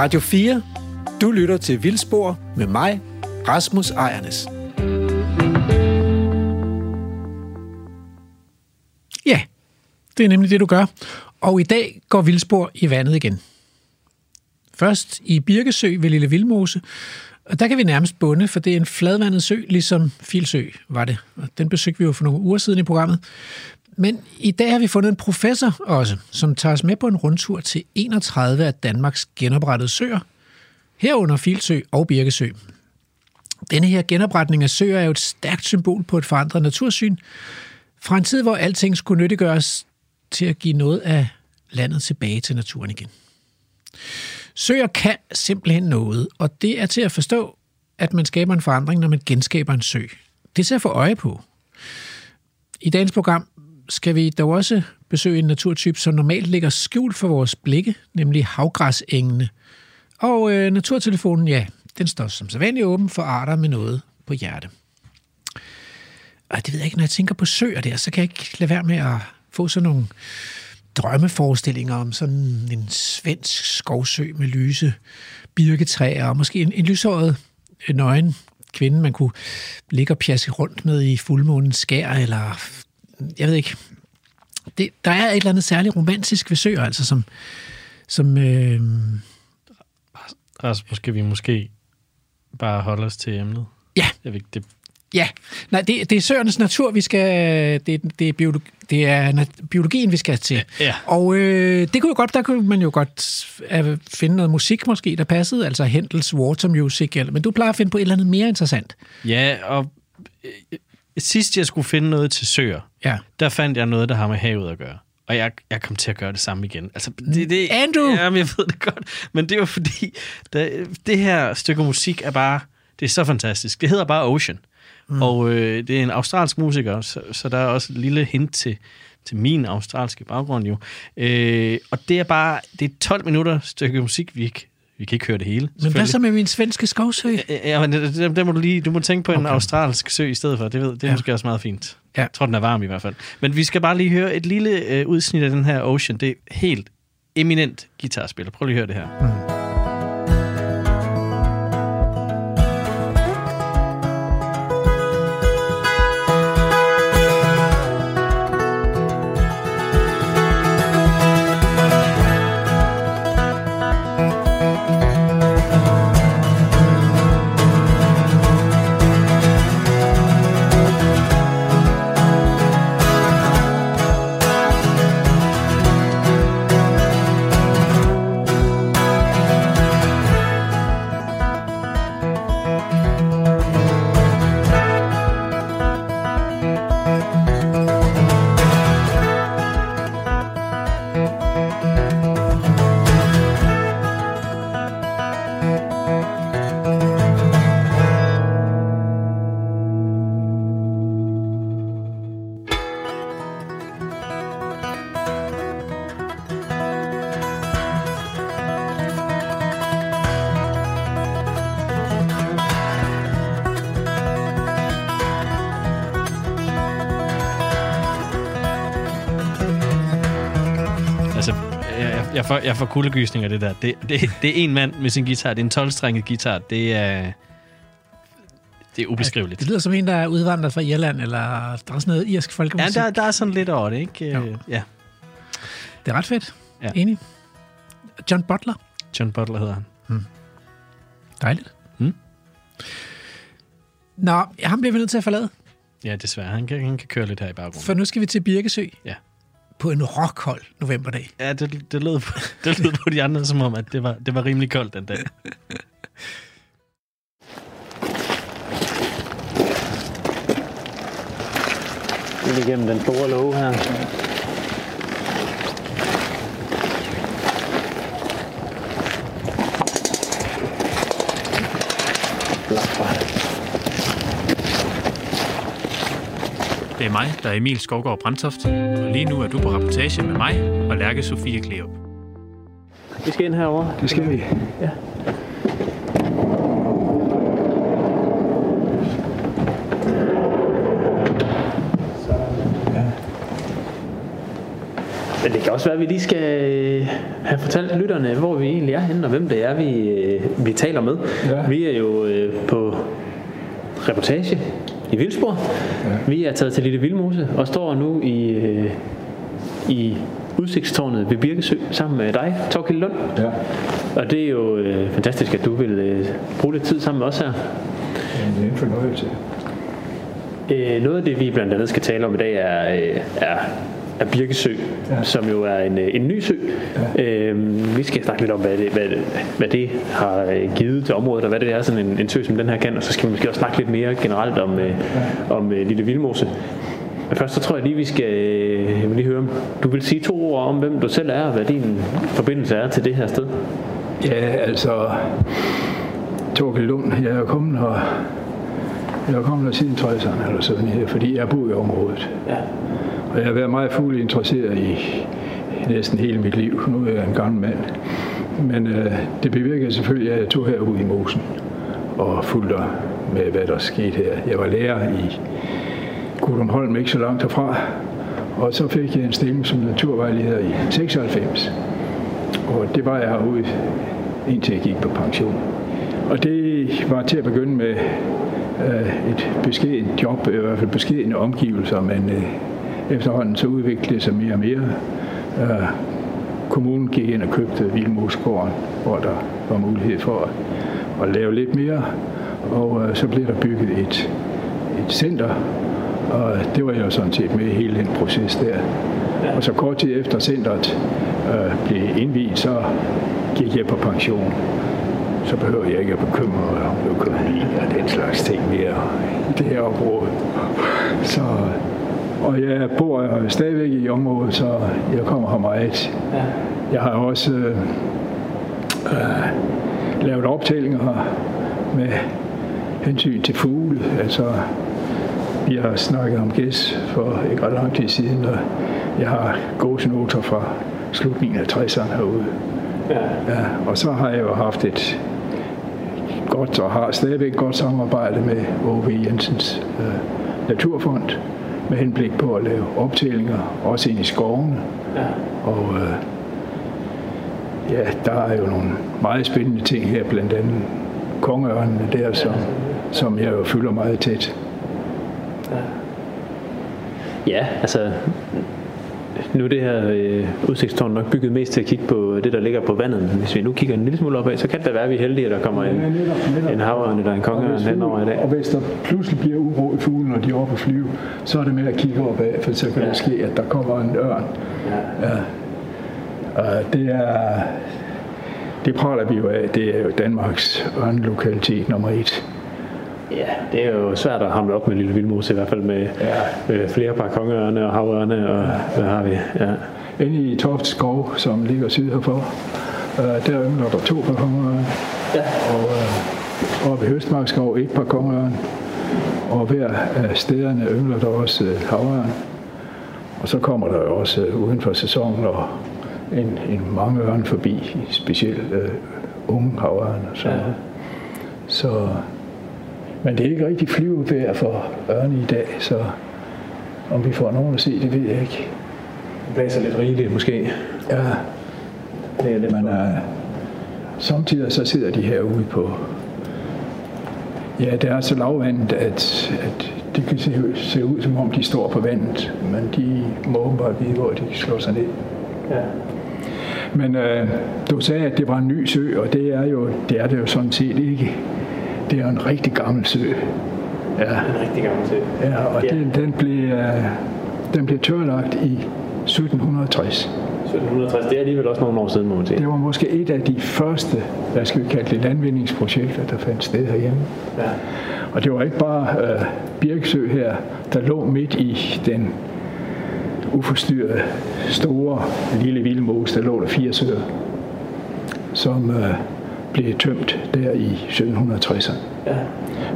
Radio 4. Du lytter til Vildspor med mig, Rasmus Ejernes. Ja, det er nemlig det, du gør. Og i dag går Vildspor i vandet igen. Først i Birkesø ved Lille Vildmose, og der kan vi nærmest bunde, for det er en fladvandet sø, ligesom Filsø var det. Og den besøgte vi jo for nogle uger siden i programmet. Men i dag har vi fundet en professor også, som tager os med på en rundtur til 31 af Danmarks genoprettede søer, herunder Filsø og Birkesø. Denne her genopretning af søer er jo et stærkt symbol på et forandret natursyn, fra en tid, hvor alting skulle nyttiggøres til at give noget af landet tilbage til naturen igen. Søer kan simpelthen noget, og det er til at forstå, at man skaber en forandring, når man genskaber en sø. Det ser til få øje på. I dagens program skal vi dog også besøge en naturtype, som normalt ligger skjult for vores blikke, nemlig havgræsengene. Og øh, naturtelefonen, ja, den står som sædvanligt åben for arter med noget på hjerte. Og det ved jeg ikke, når jeg tænker på søer der, så kan jeg ikke lade være med at få sådan nogle drømmeforestillinger om sådan en svensk skovsø med lyse birketræer, og måske en, en lyshåret øh, nøgen kvinde, man kunne ligge og pjaske rundt med i fuldmånens skær, eller jeg ved ikke. Det, der er et eller andet særligt romantisk ved søer, altså som... som øh... Altså, skal vi måske bare holde os til emnet? Ja. Jeg ved ikke, det Ja, nej, det, det er søernes natur, vi skal, det, det, er, biologi, det er biologien, vi skal til. Ja. Og øh, det kunne jo godt, der kunne man jo godt øh, finde noget musik måske, der passede, altså Hendels Water Music, eller, men du plejer at finde på et eller andet mere interessant. Ja, og sidst jeg skulle finde noget til søer, Ja. der fandt jeg noget, der har med havet at gøre. Og jeg, jeg kom til at gøre det samme igen. Altså, det, det, Andrew! Jamen, jeg ved det godt. Men det var fordi, der, det her stykke musik er bare, det er så fantastisk. Det hedder bare Ocean. Mm. Og øh, det er en australsk musiker, så, så der er også et lille hint til, til min australske baggrund jo. Øh, og det er bare, det er 12 minutter stykke musik, vi ikke, vi kan ikke høre det hele. Men hvad så med min svenske skovsø? Ja, men det, det, må du lige, du må tænke på en Okay. australsk sø i stedet for. Det, ved, det er Ja. måske også meget fint. Ja. Jeg tror, den er varm i hvert fald. Men vi skal bare lige høre et lille øh, udsnit af den her Ocean. Det er helt eminent guitarspil. Prøv lige at høre det her. Altså, får, jeg får kuldegysninger det der. Det, det, det er en mand med sin guitar. Det er en 12-strenget guitar. Det er... Det er ubeskriveligt. Det lyder som en, der er udvandret fra Irland, eller der er sådan noget irsk Ja, folkemusik. der, der er sådan lidt over det, ikke? Jo. Ja. Det er ret fedt. Ja. Enig. John Butler. John Butler hedder han. Dejligt. Mm. Nå, ham bliver vi nødt til at forlade, Ja, desværre. Han kan, han kan køre lidt her i baggrunden. for nu skal vi til Birkesø. Ja. På en rockhold novemberdag. Ja, det, det, lød, på- det lød på de andre, som om, at det var, det var rimelig koldt den dag. Ind igennem den store låge her. Det er mig, der er Emil Skovgaard Brandtoft, og lige nu er du på rapportage med mig og Lærke Sofie Kleop. Vi skal ind herover. Det skal vi. Men det kan også være, at vi lige skal øh, have fortalt lytterne, hvor vi egentlig er henne, og hvem det er, vi, øh, vi taler med. Ja. Vi er jo øh, på reportage i Vildsborg. Ja. Vi er taget til Lille Vildmose og står nu i, øh, i udsigtstårnet ved Birkesø sammen med dig, Torkild Lund. Ja. Og det er jo øh, fantastisk, at du vil øh, bruge lidt tid sammen med os her. Jamen, det er en fornøjelse. Øh, noget af det, vi blandt andet skal tale om i dag, er, øh, er, er Birkesø, ja. Ja. som jo er en, en ny sø. Ja. Øh, vi skal snakke lidt om, hvad det, hvad, hvad det har øh, givet til området, og hvad det er, sådan en, en sø som den her kan. Og så skal vi måske også snakke lidt mere generelt om, øh, om øh, Lille Vildmose. Men først så tror jeg lige, vi skal øh, lige høre, om du vil sige to ord om, hvem du selv er, og hvad din forbindelse er til det her sted. Ja, altså, Torkel Lund, jeg er kommet her, jeg er kommet her siden 60'erne eller sådan her, fordi jeg bor i området. Ja. Og jeg har været meget fuld interesseret i næsten hele mit liv. Nu er jeg en gammel mand. Men øh, det bevirkede selvfølgelig, at jeg tog herud i Mosen og fulgte med, hvad der skete her. Jeg var lærer i Gudrunholm, ikke så langt herfra. Og så fik jeg en stilling som naturvejleder i 96. Og det var jeg herude, indtil jeg gik på pension. Og det var til at begynde med et beskedent job, i hvert fald beskedende omgivelser, men øh, efterhånden så udviklede det sig mere og mere. Øh, kommunen gik ind og købte Vildmosgården, hvor der var mulighed for at, at lave lidt mere, og øh, så blev der bygget et, et center, og det var jeg jo sådan set med i hele den proces der. Og så kort tid efter centret øh, blev indviet, så gik jeg på pension. Så behøver jeg ikke at bekymre mig om økonomi og den slags ting mere i det her område. Så, og jeg bor stadigvæk i området, så jeg kommer her meget. Jeg har også øh, øh, lavet optællinger med hensyn til fugle. Altså, vi har snakket om gæs for ikke ret lang tid siden, og jeg har gåsenoter fra slutningen af 60'erne herude. Ja. ja. Og så har jeg jo haft et godt og har stadigvæk godt samarbejde med O.V. Jensens øh, Naturfond med henblik på at lave optællinger, også ind i skovene. Ja. Og øh, ja, der er jo nogle meget spændende ting her, blandt andet kongeørnene der, som, som jeg jo følger meget tæt. Ja, altså nu er det her øh, udsigtstårn nok bygget mest til at kigge på det, der ligger på vandet. Hvis vi nu kigger en lille smule opad, så kan det være, at vi er heldige, at der kommer en, en havørn eller en kongeørn henover i dag. Og hvis der pludselig bliver uro i fuglen, når de er oppe at flyve, så er det med at kigge opad, for så kan ja. det ske, at der kommer en ørn. Ja. ja. Og det er, det praler vi jo af. Det er jo Danmarks ørnelokalitet nummer et. Ja, det er jo svært at hamle op med Lille Vildmose, i hvert fald med ja. øh, flere par kongeørne og havørne, og ja. hvad har vi? Ja. Inde i Toft Skov, som ligger syd herfor, øh, der yngler der to par kongeørne. Ja. Og øh, oppe i Høstmark Skov et par kongeørne. Og hver af stederne yngler der også øh, havørne. Og så kommer der jo også øh, uden for sæsonen og en, en mange ørne forbi, specielt øh, unge havørne. Så, ja. så men det er ikke rigtig flyvevejr for ørne i dag, så om vi får nogen at se, det ved jeg ikke. Det blæser lidt rigeligt måske. Ja, Det er lidt men uh, samtidig så sidder de herude på... Ja, det er så lavvandet, at, at det kan se, se ud, som om de står på vandet, men de må åbenbart vide, hvor de slår sig ned. Ja. Men uh, du sagde, at det var en ny sø, og det er, jo, det er det jo sådan set ikke. Det er en rigtig gammel sø. Ja, En rigtig gammel til. ja og Ja. den, den, blev, uh, den blev tørlagt i 1760. 1760, det er alligevel også nogle år siden, må man sige. Det var måske et af de første, hvad skal vi kalde det, landvindingsprojekter, der fandt sted herhjemme. Ja. Og det var ikke bare øh, Birksø her, der lå midt i den uforstyrrede, store, lille vildmos, der lå der fire søer, som øh, blev tømt der i 1760'erne. Ja.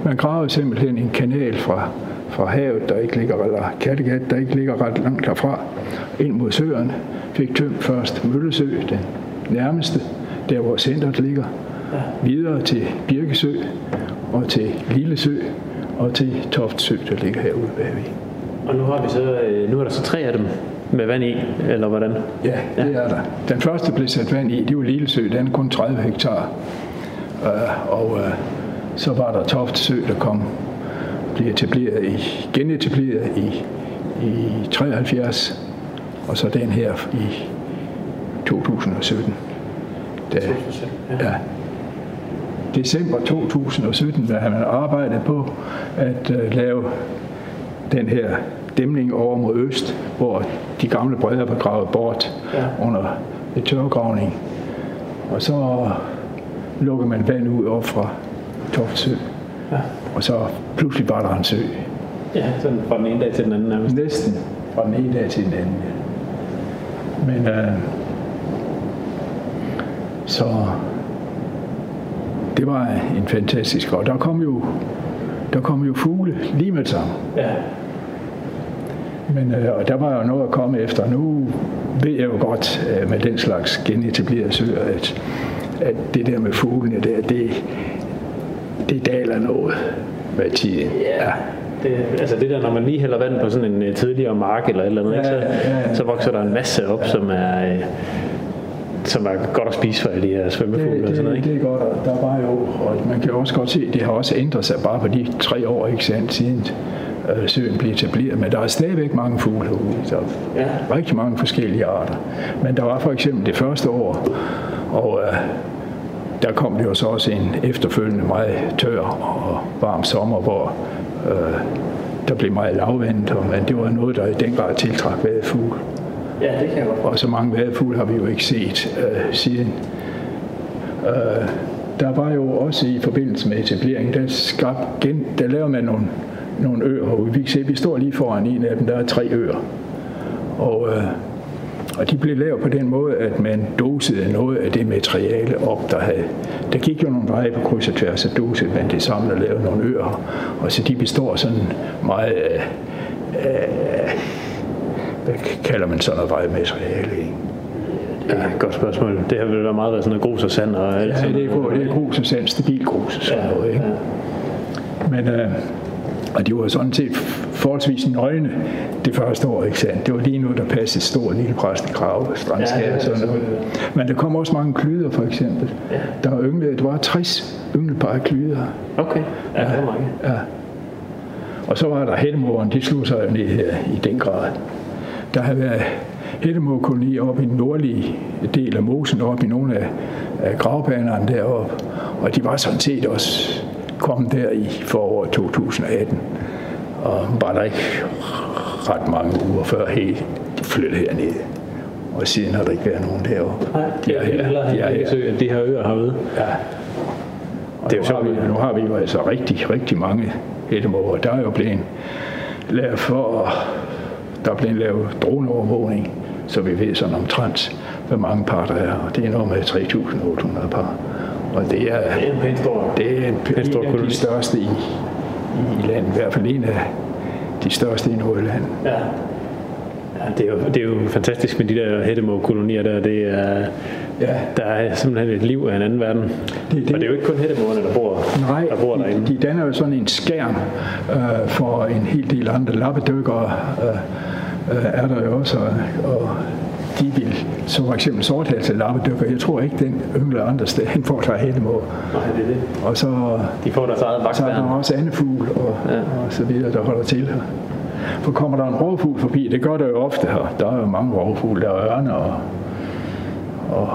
Man gravede simpelthen en kanal fra, fra havet, der ikke ligger, eller Kattegat, der ikke ligger ret langt derfra, ind mod søerne. Fik tømt først Møllesø, den nærmeste, der hvor centret ligger, videre til Birkesø, og til Lillesø, og til Toftsø, der ligger herude bagved. Og nu har vi så, øh, nu er der så tre af dem med vand i, eller hvordan? Ja, det er der. Den første blev sat vand i, det var Lillesø, den er kun 30 hektar. Uh, og uh, så var der Toft Sø, der kom, blev etableret i, genetableret i, i 73, og så den her i 2017. Da, ja. December 2017 der har man arbejdet på at uh, lave den her dæmning over mod øst, hvor de gamle bredder var gravet bort ja. under et tørgravning. Og så lukker man vand ud op fra Toftsø. Ja. Og så pludselig var der en sø. Ja, sådan fra den ene dag til den anden nærmest. Næsten fra den ene dag til den anden. Ja. Men øh, så det var en fantastisk, og der kom jo, der kom jo fugle lige med sammen. Ja. Men øh, og der var jo noget at komme efter. Nu ved jeg jo godt øh, med den slags genetablerede søer, at, at det der med fuglene der, det, det daler noget med tiden. Ja. Det, altså det der, når man lige hælder vand på sådan en øh, tidligere mark eller et eller andet, Ja, så, ja, ja. så vokser der en masse op, som er, øh, som er godt at spise for alle de her svømmefugle Det, og sådan noget. det, Ikke? det er godt, der var jo, og man kan jo også godt se, at det har også ændret sig bare på de tre år, ikke sandt, siden øh, søen blev etableret, men der er stadigvæk mange fugle herude. Der er Ja. rigtig mange forskellige arter. Men der var for eksempel det første år, og øh, der kom det jo så også en efterfølgende meget tør og varm sommer, hvor øh, der blev meget lavvandet, og- men det var noget, der i den grad tiltrak vadefugle. Ja, det kan jeg godt. Og så mange vadefugle har vi jo ikke set øh, siden. Øh, der var jo også i forbindelse med etableringen, der, skab, gen, der lavede man nogle, nogle øer herude. Vi kan se, vi står lige foran en af dem, der er tre øer. Og, øh, og de blev lavet på den måde, at man dosede noget af det materiale op, der havde. Der gik jo nogle veje på kryds og tværs, og dosede man det sammen og lavede nogle øer. Og så de består sådan meget af, af hvad kalder man sådan noget vejmateriale, ikke? Ja, godt spørgsmål. Det har vel været meget sådan noget grus og sand og alt Ja, sådan det er, det er grus og sand, stabil grus og sådan noget, ikke? Men, øh, og de var sådan set forholdsvis nøgne det første år, ikke sandt? Det var lige nu, der passede stor lille præstekrav, strandskær Ja, ja, og sådan noget. Men der kom også mange klyder, for eksempel. Der var yngle, der var 60 ynglepar af klyder. Okay, ja, det er mange. Ja. Og så var der hættemåren, de slog sig jo ned her i den grad. Der havde været hættemårkoloni oppe i den nordlige del af mosen, oppe i nogle af, af gravbanerne deroppe. Og de var sådan set også kommet der i foråret 2018. Og var der ikke ret mange uger før helt de flyttede herned. Og siden har der ikke været nogen deroppe. Nej, det er her. De er her. de her øer herude. Ja. Og Det er jo nu, har sjovt. vi, nu har vi jo altså rigtig, rigtig mange hættemåger. Der er jo blevet lavet for, der er blevet lavet droneovervågning, så vi ved sådan omtrent, hvor mange par der er. Og det er noget med 3.800 par. Og det er, Det er en pænt stor. det er en, en af koloni. de største i, i landet. I hvert fald en af de største i Nordjylland. Ja. Ja, det, er jo, det er jo fantastisk med de der hættemågekolonier der. Det er, Ja. der er simpelthen et liv af en anden verden. Det- det- Og det er jo ikke kun hættemågerne, der bor, Nej, der bor de, derinde. de danner jo sådan en skærm øh, for en hel del andre lappedykkere. Øh, øh, er der jo også, og, og så for eksempel sorthalse lappedykker, jeg tror ikke, den yngler andre steder, han får sig hættemål. Nej, det er det. Og så, De får deres eget så er der vagtværn. også andefugl og, ja. og så videre, der holder til her. For kommer der en rovfugl forbi, det gør der jo ofte her. Der er jo mange rovfugle, der er ørne og, og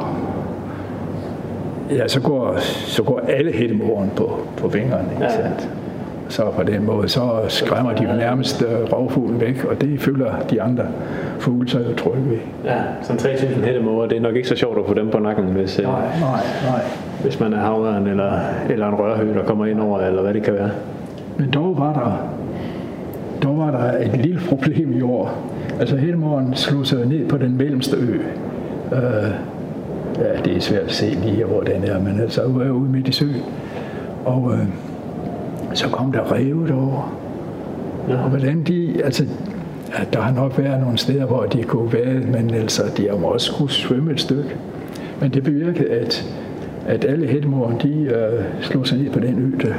ja, så går, så går alle hættemåren på, på vingerne, ikke Ja. sandt? Så på den måde, så skræmmer de nærmest øh, rovfuglen væk, og det føler de andre fugle sig jo trygge ved. Ja, sådan 3.000 hættemåger, det er nok ikke så sjovt at få dem på nakken, hvis, øh, nej, nej. hvis man er havørn eller, eller en rørhø, der kommer ind over, eller hvad det kan være. Men dog var der, dog var der et lille problem i år. Altså Helmorden slog sig ned på den mellemste ø. Øh, ja, det er svært at se lige her, hvor den er, men altså ude ude midt i søen. Og øh, så kom der ræve derovre. Ja. Og hvordan de, altså, ja, der har nok været nogle steder, hvor de kunne være, men altså, de har også kunne svømme et stykke. Men det bevirkede, at, at alle hættemoren, de øh, slog sig ned på den ø, der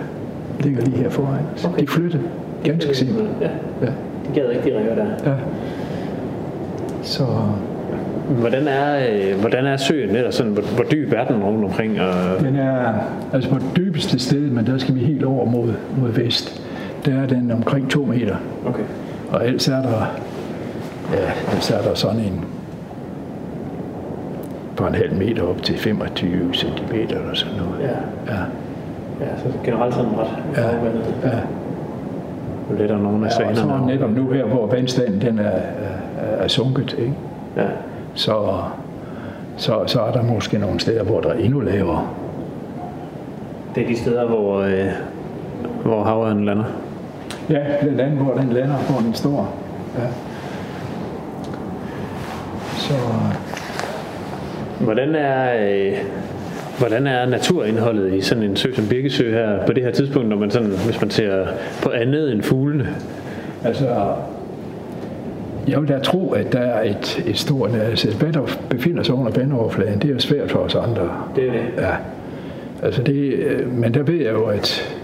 ligger lige her foran. Okay. De flyttede, ganske simpelt. Ja, Ja, de gad ikke de ræver der. ja. Så Hvordan er, øh, hvordan er søen, eller sådan, hvor, hvor dyb er den rundt omkring? Og, den er altså på dybeste sted, men der skal vi helt over mod, mod vest. Der er den omkring to meter. okay. Og ellers er der, ja, ellers er der sådan en fra en halv meter op til 25 cm eller sådan noget. Ja. Ja, ja, så generelt sådan ret ja, afvandet. ja. Jo lettere nogle af ja og så netop nu her, hvor vandstanden den er, er, er sunket, ikke? Ja. Så, så, så er der måske nogle steder, hvor der er endnu lavere. Det er de steder, hvor, øh, hvor havørnen lander. Ja, blandt andet, hvor den lander, hvor den står. Ja. Så Hvordan er, øh, hvordan er naturindholdet i sådan en sø som Birkesø her på det her tidspunkt, når man sådan, hvis man ser på andet end fuglene? altså, jeg vil da tro, at der er et, et stort... Altså, hvad der befinder sig under vandoverfladen, det er jo svært for os andre. Det er det. Ja. Altså det, øh, men der ved jeg jo, at,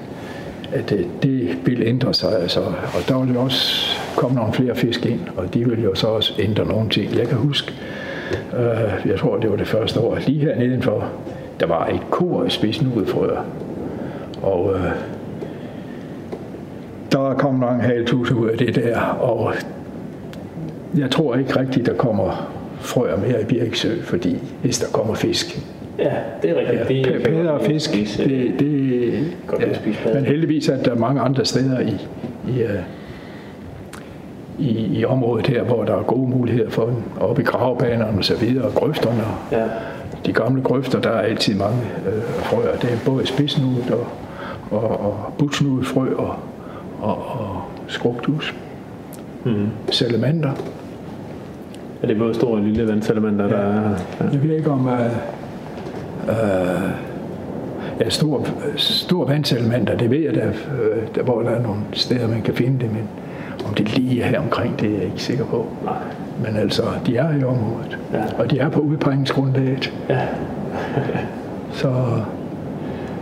at det, det vil ændre sig. Altså, og der vil jo også komme nogle flere fisk ind, og de vil jo så også ændre nogle ting. Jeg kan huske, øh, jeg tror, det var det første år, lige her nedenfor, der var et kor af spidsnudefrøer. Og øh, der kom mange halvtuser ud af det der, og jeg tror ikke rigtigt, der kommer frøer mere i Birksø, fordi hvis der kommer fisk, Ja, det er rigtigt. Ja, Det padder og fisk, det, det, Godt at spise men heldigvis er der mange andre steder i, i, øh, i, i området her, hvor der er gode muligheder for dem. Oppe i gravbanerne og så videre, og grøfterne. Ja. De gamle grøfter, der er altid mange øh, frøer. Det er både spidsnudet og, og, og butsnudet frø og, og, og skrubtus. Mm. Salamander. Er det både store og lille vandsalamander, der er? Ja. Jeg ved ikke om... Øh, øh, ja, stor, stor vandsalamander, det ved jeg da, øh, der, hvor der er nogle steder, man kan finde det, men om det lige er her omkring, det er jeg ikke sikker på. Nej. Men altså, de er i området, Ja. og de er på udpegningsgrundlaget, Ja. så...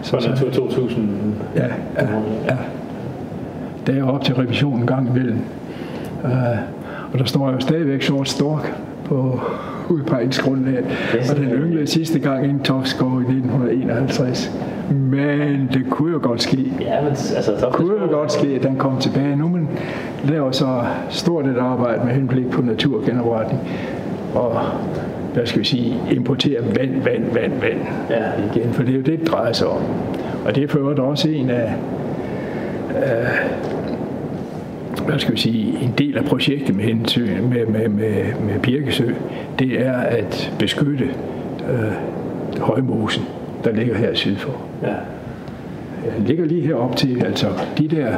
Så Natur 2000. Ja, ja, ja. Det er op til revision en gang imellem. Uh, og der står jo stadigvæk sort stork på udpegningsgrundlaget. Og den ynglede sidste gang inden Torskov i 1951. Men det kunne jo godt ske. Ja, men altså... Så kunne jo godt ske, at den kom tilbage nu, men laver så stort et arbejde med henblik på naturgenopretning. Og hvad skal vi sige, importere vand, vand, vand, vand Ja. igen, for det er jo det, det drejer sig om. Og det er for øvrigt også en af, af hvad skal vi sige, en del af projektet med, hensyn, med, med, med, med Birkesø, det er at beskytte øh, højmosen, der ligger her syd for. Ja. Den ligger lige herop til, altså de der,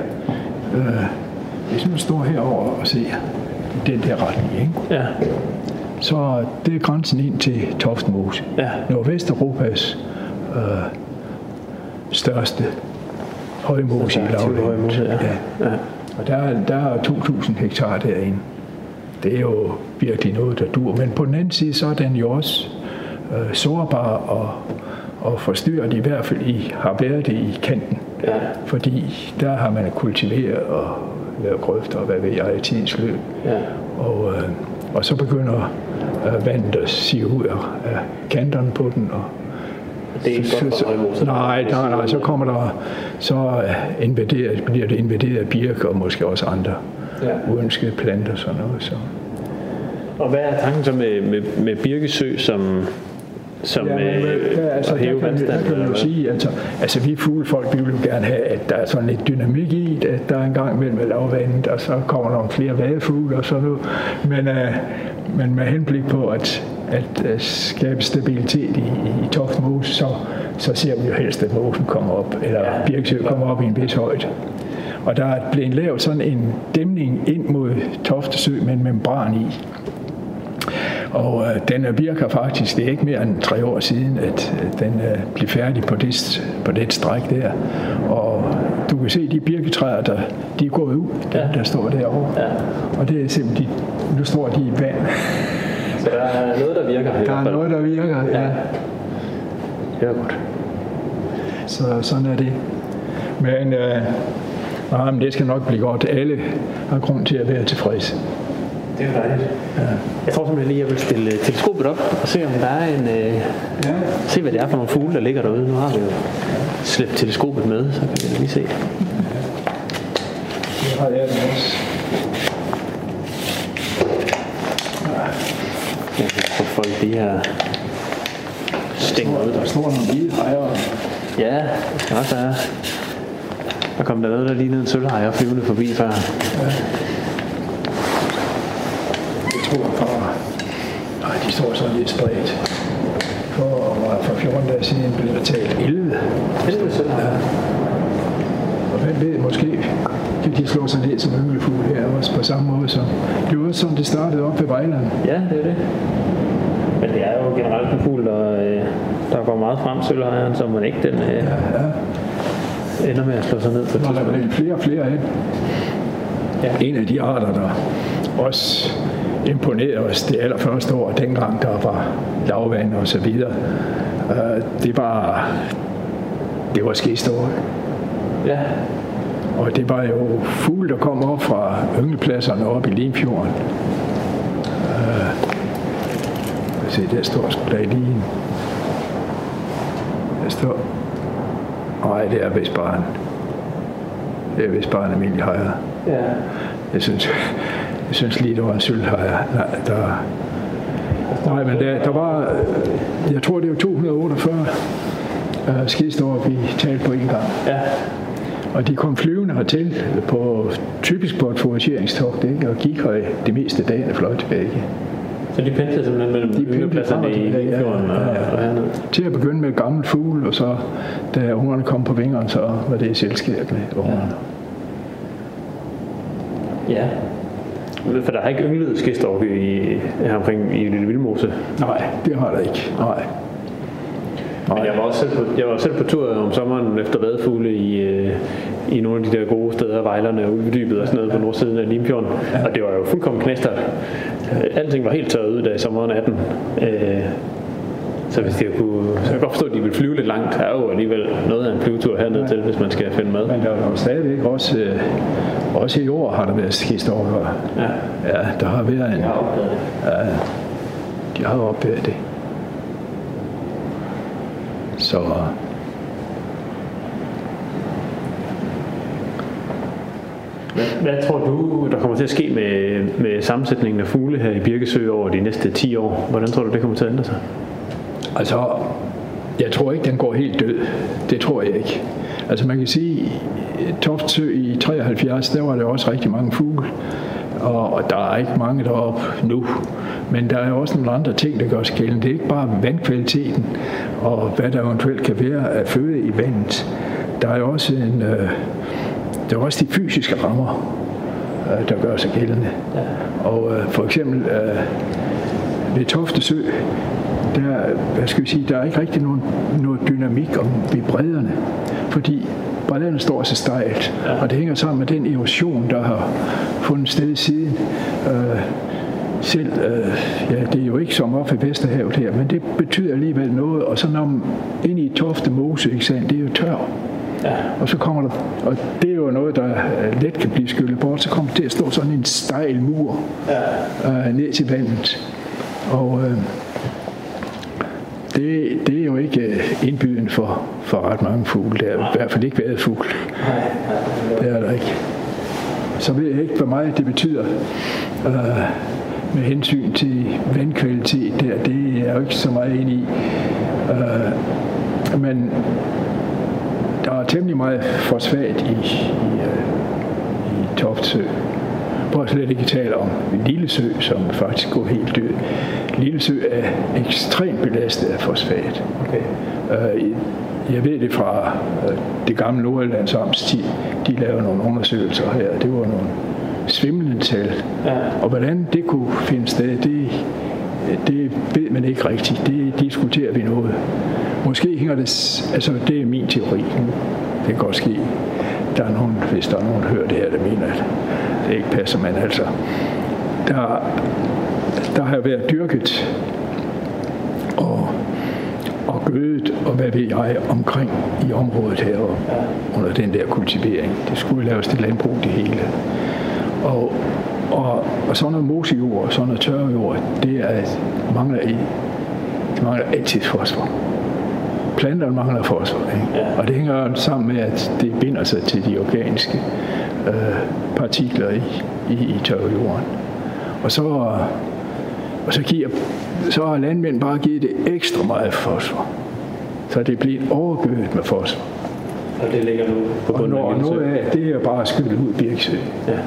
øh, hvis man står herover og ser den der retning, ikke? Ja. så det er grænsen ind til Toftmose. Ja. Nordvesteuropas øh, største højmose i lavlandet. ja. ja. Og der, er- der er 2.000 hektar derinde. Det er jo virkelig noget, der dur. Men på den anden side, så er den jo også øh, sårbar og, og forstyrret, i hvert fald i, har været det i kanten. Ja. Fordi der har man kultiveret og lavet grøfter, og hvad ved jeg, i tidens løb. Ja. Og, øh, og så begynder øh, vandet at sive ud af, af kanterne på den. Og, Det er ikke godt for højmose. nej, nej, nej, så kommer der, så invaderet, bliver det invaderet af birke og måske også andre Ja. uønskede planter og sådan noget. Så. Og hvad er tanken så med, med, med Birkesø som, som Ja, men, øh, ja, altså, at der, hæve kan, vi- der vandstanden? kan man jo sige, altså, altså vi fuglefolk, vi vil jo gerne have, at der er sådan lidt dynamik i det, at der er en gang mellem er lavvandet, og så kommer nogle flere vadefugle og sådan noget. Men, øh, men med henblik på at, at øh, skabe stabilitet i, i, i Toft Mose, så, så ser vi jo helst, at mosen kommer op, eller ja, Birksø kommer op i en vis højde. Og der er blevet lavet sådan en dæmning ind mod Toftesø med en membran i. Og øh, den øh, virker faktisk, det er ikke mere end tre år siden, at øh, den øh, blev færdig på det, på det stræk der. Og du kan se, de birketræer, der, de er gået ud, dem, Ja. der står derovre. Ja. Og det er simpelthen, de, nu står de i vand. Så der er noget, der virker. Der er noget, der virker. Ja. Ja. Godt. Så sådan er det. Men, øh, nej, men det skal nok blive godt. Alle har grund til at være tilfredse. Det er dejligt. Ja. Jeg tror simpelthen lige, jeg vil stille øh, teleskopet op og se, om der er en... Øh, ja. Se, hvad det er for nogle fugle, der ligger derude. Nu har vi jo slæbt teleskopet med, så kan vi lige se. Det har jeg også. Jeg kan få folk de her stænger ud. Der står nogle hvide hejer. Ja, det også være. Der kom der noget, der lignede en sølvhejer flyvende forbi før. Tror fra... Nej, de står sådan lidt spredt. For, for 14 dage siden blev der talt 11. Det er sølvhejer. Og hvem ved, måske kan de slå sig ned som ynglefugl her også på samme måde som... Det var sådan, det startede op ved Vejland. Ja, det er det. Men det er jo generelt en fugl, der, øh, der går meget frem, sølvhejeren, så man ikke den øh, Ja, ender med at slå sig ned på når der tidspunkt. blev flere og flere af. Ja. En af de arter, der også imponerede os det allerførste år, dengang der var lavvand og så videre, øh, det var, det var skistor. Ja, Og det var jo fugle, der kom op fra ynglepladserne op i Limfjorden. Øh, se, der står sgu da lige en. Der står... Nej, det er vist bare en... Det er vist bare en almindelig hejer. ja. Jeg synes, jeg synes lige, det var en sølvhejer. Nej, der, nej, men der, der var, øh, jeg tror, det var 248 uh, skidstår, vi talte på en gang. Ja, Og de kom flyvende hertil på typisk på et forageringstogt, ikke? og gik her det meste af dagen og fløj tilbage. så de pendlede simpelthen mellem De ynglepladserne i ja, Limfjorden og, ja, ja. og hernede. Til at begynde med gammel fugl, og så da ungerne kom på vingerne, så var det i selskab med ungerne. Ja. For der har ikke ynglet skistorke i, her omkring i Lille Vildmose. Nej, det har der ikke. Nej. Men jeg var også selv på, jeg var selv på tur om sommeren efter vadefugle i, øh, i nogle af de der gode steder, Vejlerne og Uddybet og sådan noget på nordsiden af Limfjorden. Og det var jo fuldkommen knæstert. Alting var helt tørret ud der i sommeren 18. Øh, så hvis de kunne, så kan jeg godt forstå, at de vil flyve lidt langt. Der er jo alligevel noget af en flyvetur herned til, hvis man skal finde mad. Men der er jo stadigvæk også, øh, også i år har der været skistorker. Ja, Ja, der har været en. jeg har opdaget det. Ja, de har opdaget det. Så Hvad, hvad tror du, der kommer til at ske med, med sammensætningen af fugle her i Birkesø over de næste 10 år? Hvordan tror du, det kommer til at ændre sig? Altså, jeg tror ikke, den går helt død. Det tror jeg ikke. Altså man kan sige, Toftsø i 73, der var der også rigtig mange fugle. Og, der er ikke mange deroppe nu. Men der er også nogle andre ting, der gør sig gældende. Det er ikke bare vandkvaliteten og hvad der eventuelt kan være af føde i vandet. Der er også en, øh, der er også de fysiske rammer, øh, der gør sig gældende. Og øh, for eksempel øh, ved Toftesø, der, hvad skal vi sige, der er ikke rigtig nogen, noget dynamik om ved bredderne, fordi bredderne står så stejlt, og det hænger sammen med den erosion, der har fundet sted siden. Øh, selv, øh, ja, det er jo ikke som op i Vesterhavet her, men det betyder alligevel noget, og så når man ind i Tofte Mose, ikke sandt, det er jo tør. Ja. Og så kommer der, og det er jo noget, der øh, let kan blive skyllet bort, så kommer der til at stå sådan en stejl mur Ja. øh, ned til vandet. Og øh, det, det er jo ikke øh, indbyden for, for ret mange fugle. Det er i hvert fald ikke været fugle. Det er der ikke. Så ved jeg ikke, hvor meget det betyder øh, med hensyn til vandkvalitet. Der, det er jeg jo ikke så meget ind i. Øh, men der er temmelig meget fosfat i, i, øh, i Toftsø. Prøv slet ikke tale om Lillesø, som faktisk går helt død. Lillesø er ekstremt belastet af fosfat. Okay. Øh, Jeg ved det fra øh, det gamle Nordjyllands Amts tid. De lavede nogle undersøgelser her. Det var nogle svimlende tal. Ja. Og hvordan det kunne finde sted, det, det ved man ikke rigtigt. Det diskuterer vi noget. Måske hænger det, altså det er min teori. Det kan godt ske. Der er nogen, hvis der er nogen, der hører det her, der mener, at det ikke passer, men altså, der, der har været dyrket og, og gødet, og hvad ved jeg, omkring i området heroppe, under den der kultivering. Det skulle laves til landbrug det hele. Og Og, og sådan noget mosejord, sådan noget tørrejord, det er, mangler, i, det mangler altid fosfor. Planterne mangler fosfor, ikke? Ja. og det hænger sammen med, at det binder sig til de organiske øh, partikler i, i, i tørrejorden. Og så, og så, giver, så har landmænd bare givet det ekstra meget fosfor. Så det bliver overgødet med fosfor. Og det ligger nu på Og bunden når af noget af det er bare skyllet ud i Birksø. Ja.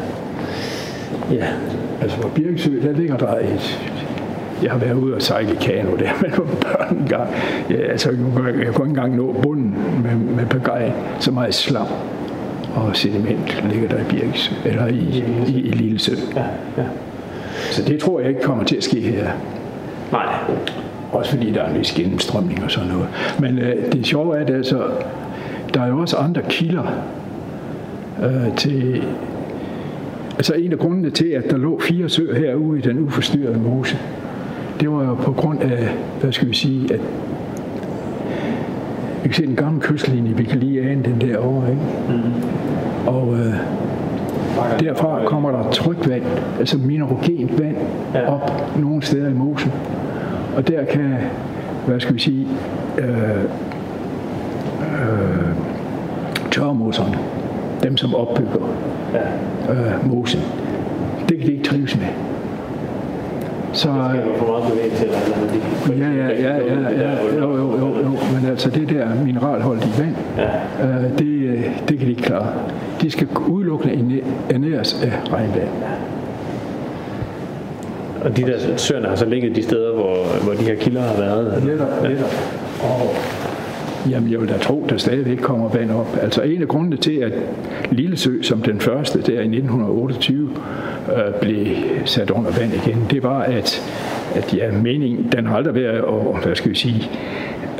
Ja. Altså på Birksø, der ligger der et... Jeg har været ude og sejle i kano der med nogle børn en gang. Ja, altså, jeg kunne jeg kunne ikke engang nå bunden med, med pagajen. Så meget slam og sediment ligger der i Birksø, eller i, i, i Lillesø. Ja, ja. Så det tror jeg ikke kommer til at ske her. Nej. Også fordi der er en vis gennemstrømning og sådan noget. Men øh, det sjove er, at altså, der er jo også andre kilder øh, til... Altså en af grundene til, at der lå fire søer herude i den uforstyrrede mose, det var jo på grund af, hvad skal vi sige, at vi kan se den gamle kystlinje, vi kan lige ane den derovre, ikke? Mm. Og øh, derfra kommer der trykvand, altså minerogent vand, Ja. op nogle steder i mosen. Og der kan, hvad skal vi sige, øh, øh, tørremosserne, dem som opbygger Ja. øh, mosen, det kan de ikke trives med. Så Det for meget bevægelse eller andet. ja, ja, ja, ja, ja, jo, jo, jo, jo, men altså det der mineralholdige vand, Ja. øh, det, øh, det kan de ikke klare. De skal udelukkende ernæres af regnvand. Og de der søerne har så ligget de steder, hvor, hvor de her kilder har været. eller? Netop, netop. Og jamen, jeg vil da tro, der stadigvæk kommer vand op. Altså en af grundene til, at Lillesø som den første der i 1928 øh, blev sat under vand igen, det var, at, at ja, meningen, den har aldrig været, og, hvad skal vi sige,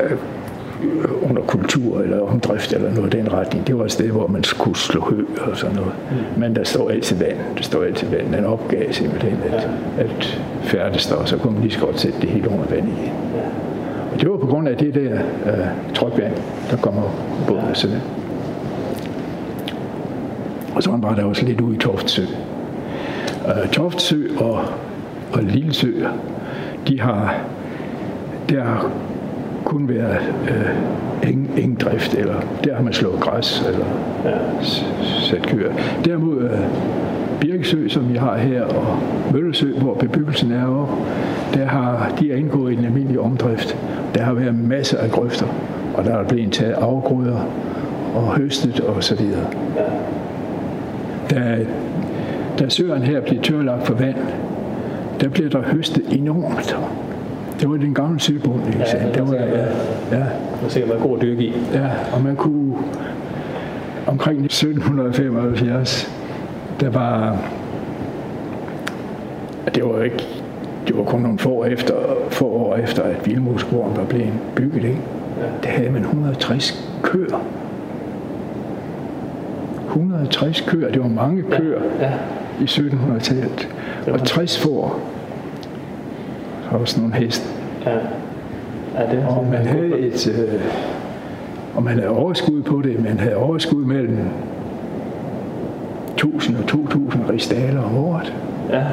øh, Øh, under kultur eller omdrift eller noget i den retning. Det var et sted, hvor man skulle slå hø og sådan noget. Men der står altid vand. Der står altid vand. Man opgav simpelthen at, at færdes der, og så kunne man lige så godt sætte det hele under vand igen. Og det var på grund af det der øh, trykvand, der kommer på bunden af altså. søen. Og sådan var der også lidt ude i Toftsø. Øh, Toftsø og, og Lillesø, de har, der kun være øh, ingen, ingen drift, eller der har man slået græs, eller ja. sat køer. Derimod øh, Birkesø, som vi har her, og Møllesø, hvor bebyggelsen er oppe, der har de er indgået i den almindelige omdrift. Der har været masser af grøfter, og der er blevet taget afgrøder og høstet og så videre. Da, da søerne her bliver tørlagt for vand, der bliver der høstet enormt. Det var den gamle søbund, ikke sandt? Det var, ja, ja, Der er sikkert været god dyrke i. ja, og man kunne omkring 1775, der var, det var jo ikke, det var kun nogle få, år efter, få år efter, at Vildmosgården var blevet bygget, ikke? Der havde man 160 køer. 160 køer, det var mange køer Ja. i 1700-tallet. Og 60 får. Og også nogle heste. Ja. Ja, det Og man havde et, øh, og man havde overskud på det. Man havde overskud mellem 1000 og 2000 rigsdaler om året. Ja,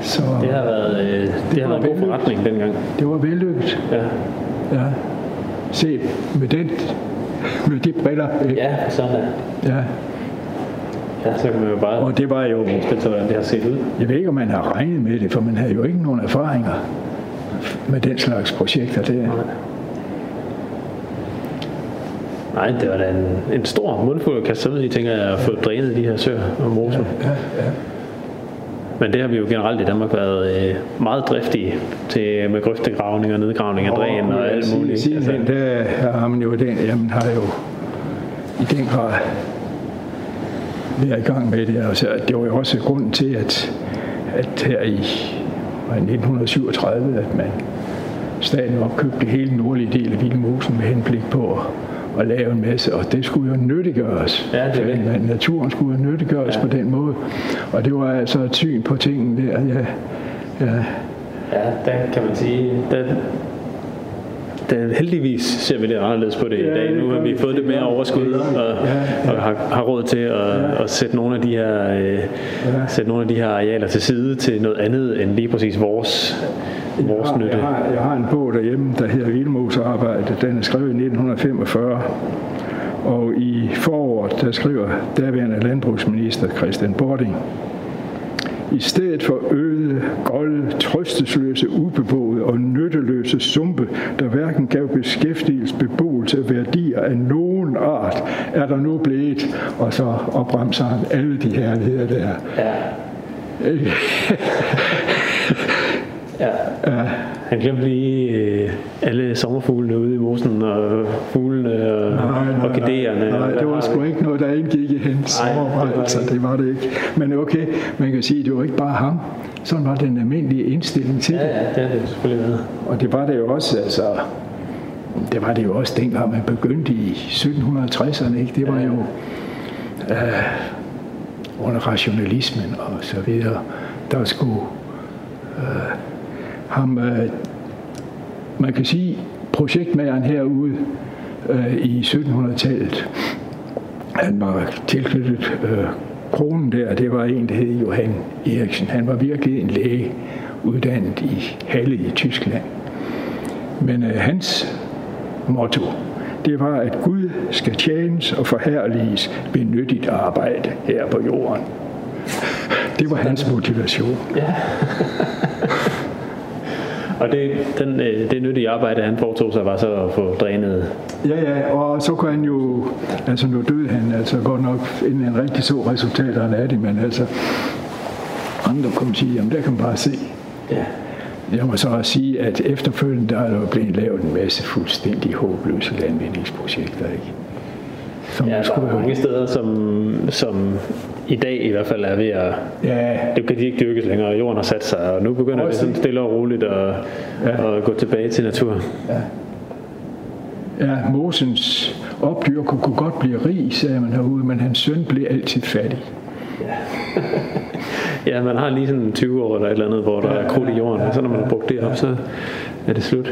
Så det har været, øh, det har var været en god forretning dengang. det var vellykket. Ja, Ja. Se, med, den, med de briller. ikke? ja sådan er ja. Ja, så kan man jo bare Og det var jo, hvordan det har set ud. jeg ved ikke, om man har regnet med det, for man havde jo ikke nogen erfaringer med den slags projekter der. Nej, det var da en, en stor mundfuld at kaste ud i, tænker jeg, at få drænet de her søer og moser. Ja, ja. Men det har vi jo generelt i Danmark været øh, meget driftige til med grøftegravning og nedgravning af dræn og alt muligt. ikke? Sidenhen, der har man jo den, jamen har jo i den grad været i gang med det. Altså, det var jo også grunden til, at, at her i var det 1937, at man staten opkøbte hele den nordlige del af Vildmosen med henblik på at, at lave en masse, og det skulle jo nyttiggøres. Ja, det er det. Naturen skulle jo nyttiggøres ja. på den måde. Og det var altså et syn på tingene der. Ja, ja, Ja, der kan man sige, der, det, heldigvis ser vi lidt anderledes på det i dag. Nu har vi fået lidt mere overskud og, og har, har råd til at, at sætte nogle af de her øh, sætte nogle af de her arealer til side til noget andet end lige præcis vores vores jeg, nytte. jeg, har, jeg har en bog derhjemme, der hedder Vildmosarbejde. Den er skrevet i 1945. Og i foråret, der skriver daværende landbrugsminister Christian Bording, i stedet for øde, golde, trøstesløse, ubeboede og nytteløse sumpe, der hverken gav beskæftigelse, beboelse og værdier af nogen art, er der nu blevet, og så opremser han alle de herligheder der. Ja. ja. Han glemte lige øh, alle sommerfuglene ude i mosen, og fuglene og orkideerne. Nej, det var sgu ikke noget, der indgik i hans Nej, det var overvejelser. det var det ikke. Men okay, man kan sige, at det var ikke bare ham. Sådan var den almindelige indstilling til Ja, det. ja, det har det selvfølgelig været. Og det var det jo også, altså, det var det jo også dengang man begyndte i 1760'erne, ikke? Det var jo øh, under rationalismen og så videre, der skulle øh, ham, øh, man kan sige, projektmageren herude øh, i 1700-tallet, han var tilknyttet øh, kronen der, det var en, der hed Johan Eriksen. Han var virkelig en læge, uddannet i Halle i Tyskland. Men øh, hans motto, det var, at Gud skal tjenes og forherliges ved nyttigt arbejde her på jorden. Det var hans motivation. Ja. Og det, den, øh, det nyttige arbejde, han foretog sig, var så at få drænet. Ja, ja, og så kunne han jo, altså nu døde han, altså godt nok, inden han rigtig så resultaterne af det, men altså, andre kunne sige, jamen der kan man bare se. Ja. Jeg må så også sige, at efterfølgende der er der jo blevet lavet en masse fuldstændig håbløse landvindingsprojekter, ikke? Som Ja, der skulle er mange steder, som, som i dag i hvert fald er ved at... Ja, Det kan de ikke dyrkes længere, jorden har sat sig, og nu begynder det sådan stille og roligt at, Ja. at gå tilbage til naturen. ja, Mosens opdyrker kunne godt blive rig, sagde man herude, men hans søn blev altid fattig. Ja, man har lige sådan 20 år eller et eller andet, hvor der er krudt i jorden, og så når man har brugt det op, så er det slut.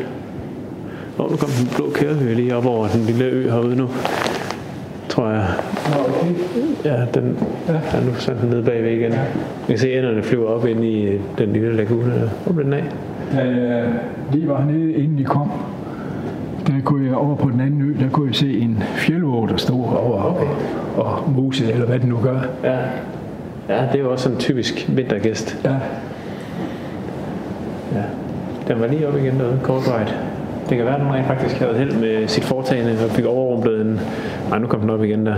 Og nu kom den blå kærehøge lige op over den lille ø herude nu, tror jeg. Ja, den er nu sådan nede bagved igen. Man kan se, at enderne flyver op ind i den lille lagune der. Hvor blev den af? Da jeg lige var nede, inden I kom, der kunne jeg over på den anden ø, der kunne jeg se en fjeldvåg, der stod over og, og mose, eller hvad den nu gør. Ja. Ja, det er jo også sådan en typisk vintergæst. Ja, Ja. Den var lige op igen derude, kortvarigt. Det kan være, at rent faktisk havde held med sit foretagende og fik overrumplet en... Nej, nu kom den op igen der.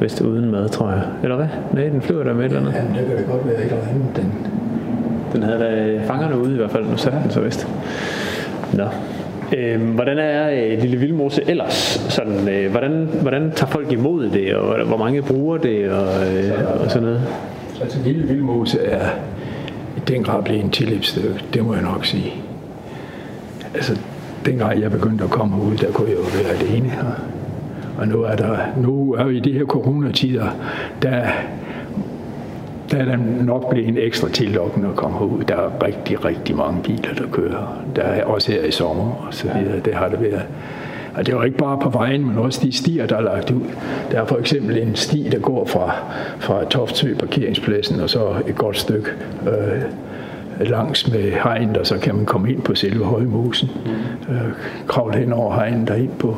Vist uden mad, tror jeg. Eller hvad? Nej, den flyver der med et eller andet. Jamen, det kan det godt være et eller andet. Den, Den havde da fangerne ude i hvert fald. Nu satte den så vist. Nå. Øhm, hvordan er øh, Lille Vildmose ellers? Sådan, øh, hvordan, hvordan tager folk imod det, og hvor- mange bruger det, og, øh, og sådan noget? altså, Lille Vildmose er i den grad blevet en tilløbsstykke, det må jeg nok sige. Altså, dengang jeg begyndte at komme ud, der kunne jeg jo være alene her. Og nu er der, nu er vi i de her coronatider, der, der er der nok blevet en ekstra tillokkende at komme ud. Der er rigtig, rigtig mange biler, der kører. Der er også her i sommer og så videre. Det har det været. Og det var ikke bare på vejen, men også de stier, der er lagt ud. Der er for eksempel en sti, der går fra, fra Toftsø parkeringspladsen og så et godt stykke øh, langs med hegnet, og så kan man komme ind på selve Højmosen. Øh, kravle hen over hegnet derind på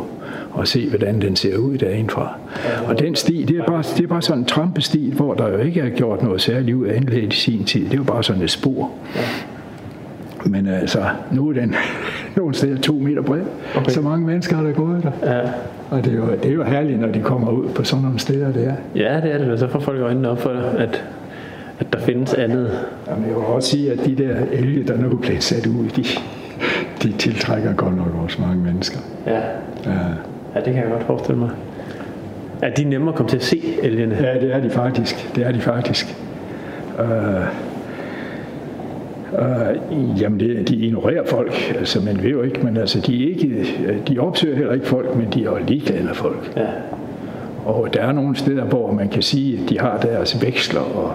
og se, hvordan den ser ud derindfra. Og den sti, det er bare, det er bare sådan en trampesti, hvor der jo ikke er gjort noget særligt ud af anlægget i sin tid. Det er jo bare sådan et spor. Men altså, nu er den nogle steder to meter bred. Okay. Så mange mennesker har der gået der. Ja. Og det er, jo, det er jo herligt, når de kommer ud på sådan nogle steder der. ja, det er det. Så får folk øjnene op for, at, at der findes andet. Jamen, jeg vil også sige, at de der elge, der nu er blevet sat ud, de, de tiltrækker godt nok også mange mennesker. Ja. Ja. ja, det kan jeg godt forestille mig. Er de nemmere at komme til at se elgene? Ja, det er de faktisk. Det er de faktisk. Uh, uh, jamen, det, de ignorerer folk. Altså, man ved jo ikke, men altså, de, ikke, de opsøger heller ikke folk, men de er jo ligeglade med folk. Ja. Og der er nogle steder, hvor man kan sige, at de har deres veksler, og,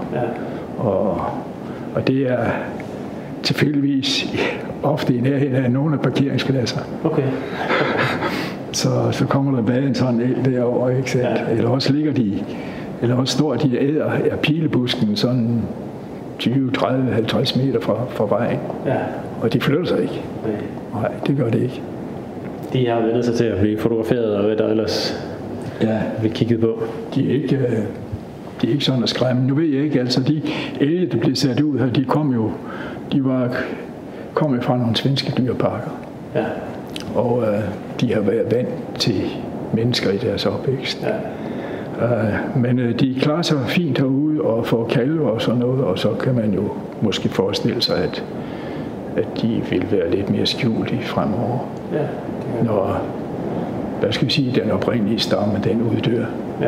og, og det er tilfældigvis ofte i nærheden af nogle af parkeringspladser. Okay. Så, så kommer der bare en sådan el derovre, ikke sandt? Ja. Eller også ligger de, eller også står de æder af pilebusken sådan 20, 30, 50 meter fra, fra vejen. Ja. Og de flytter sig ikke. Nej. Nej, det gør det ikke. De har vendt sig til at blive fotograferet, og hvad der ellers Ja, vi kigget på. de er ikke, øh, de er ikke sådan at skræmme. Nu ved jeg ikke, altså de elge, der blev sat ud her, de kom jo, de var, kom jo fra nogle svenske dyreparker. Ja. Og øh, de har været vant til mennesker i deres opvækst. Ja. Uh, men uh, de klarer sig fint herude og får kalve og sådan noget, og så kan man jo måske forestille sig, at, at de vil være lidt mere skjulte fremover, Ja. når, hvad skal vi sige, den oprindelige stamme, den uddør. Ja.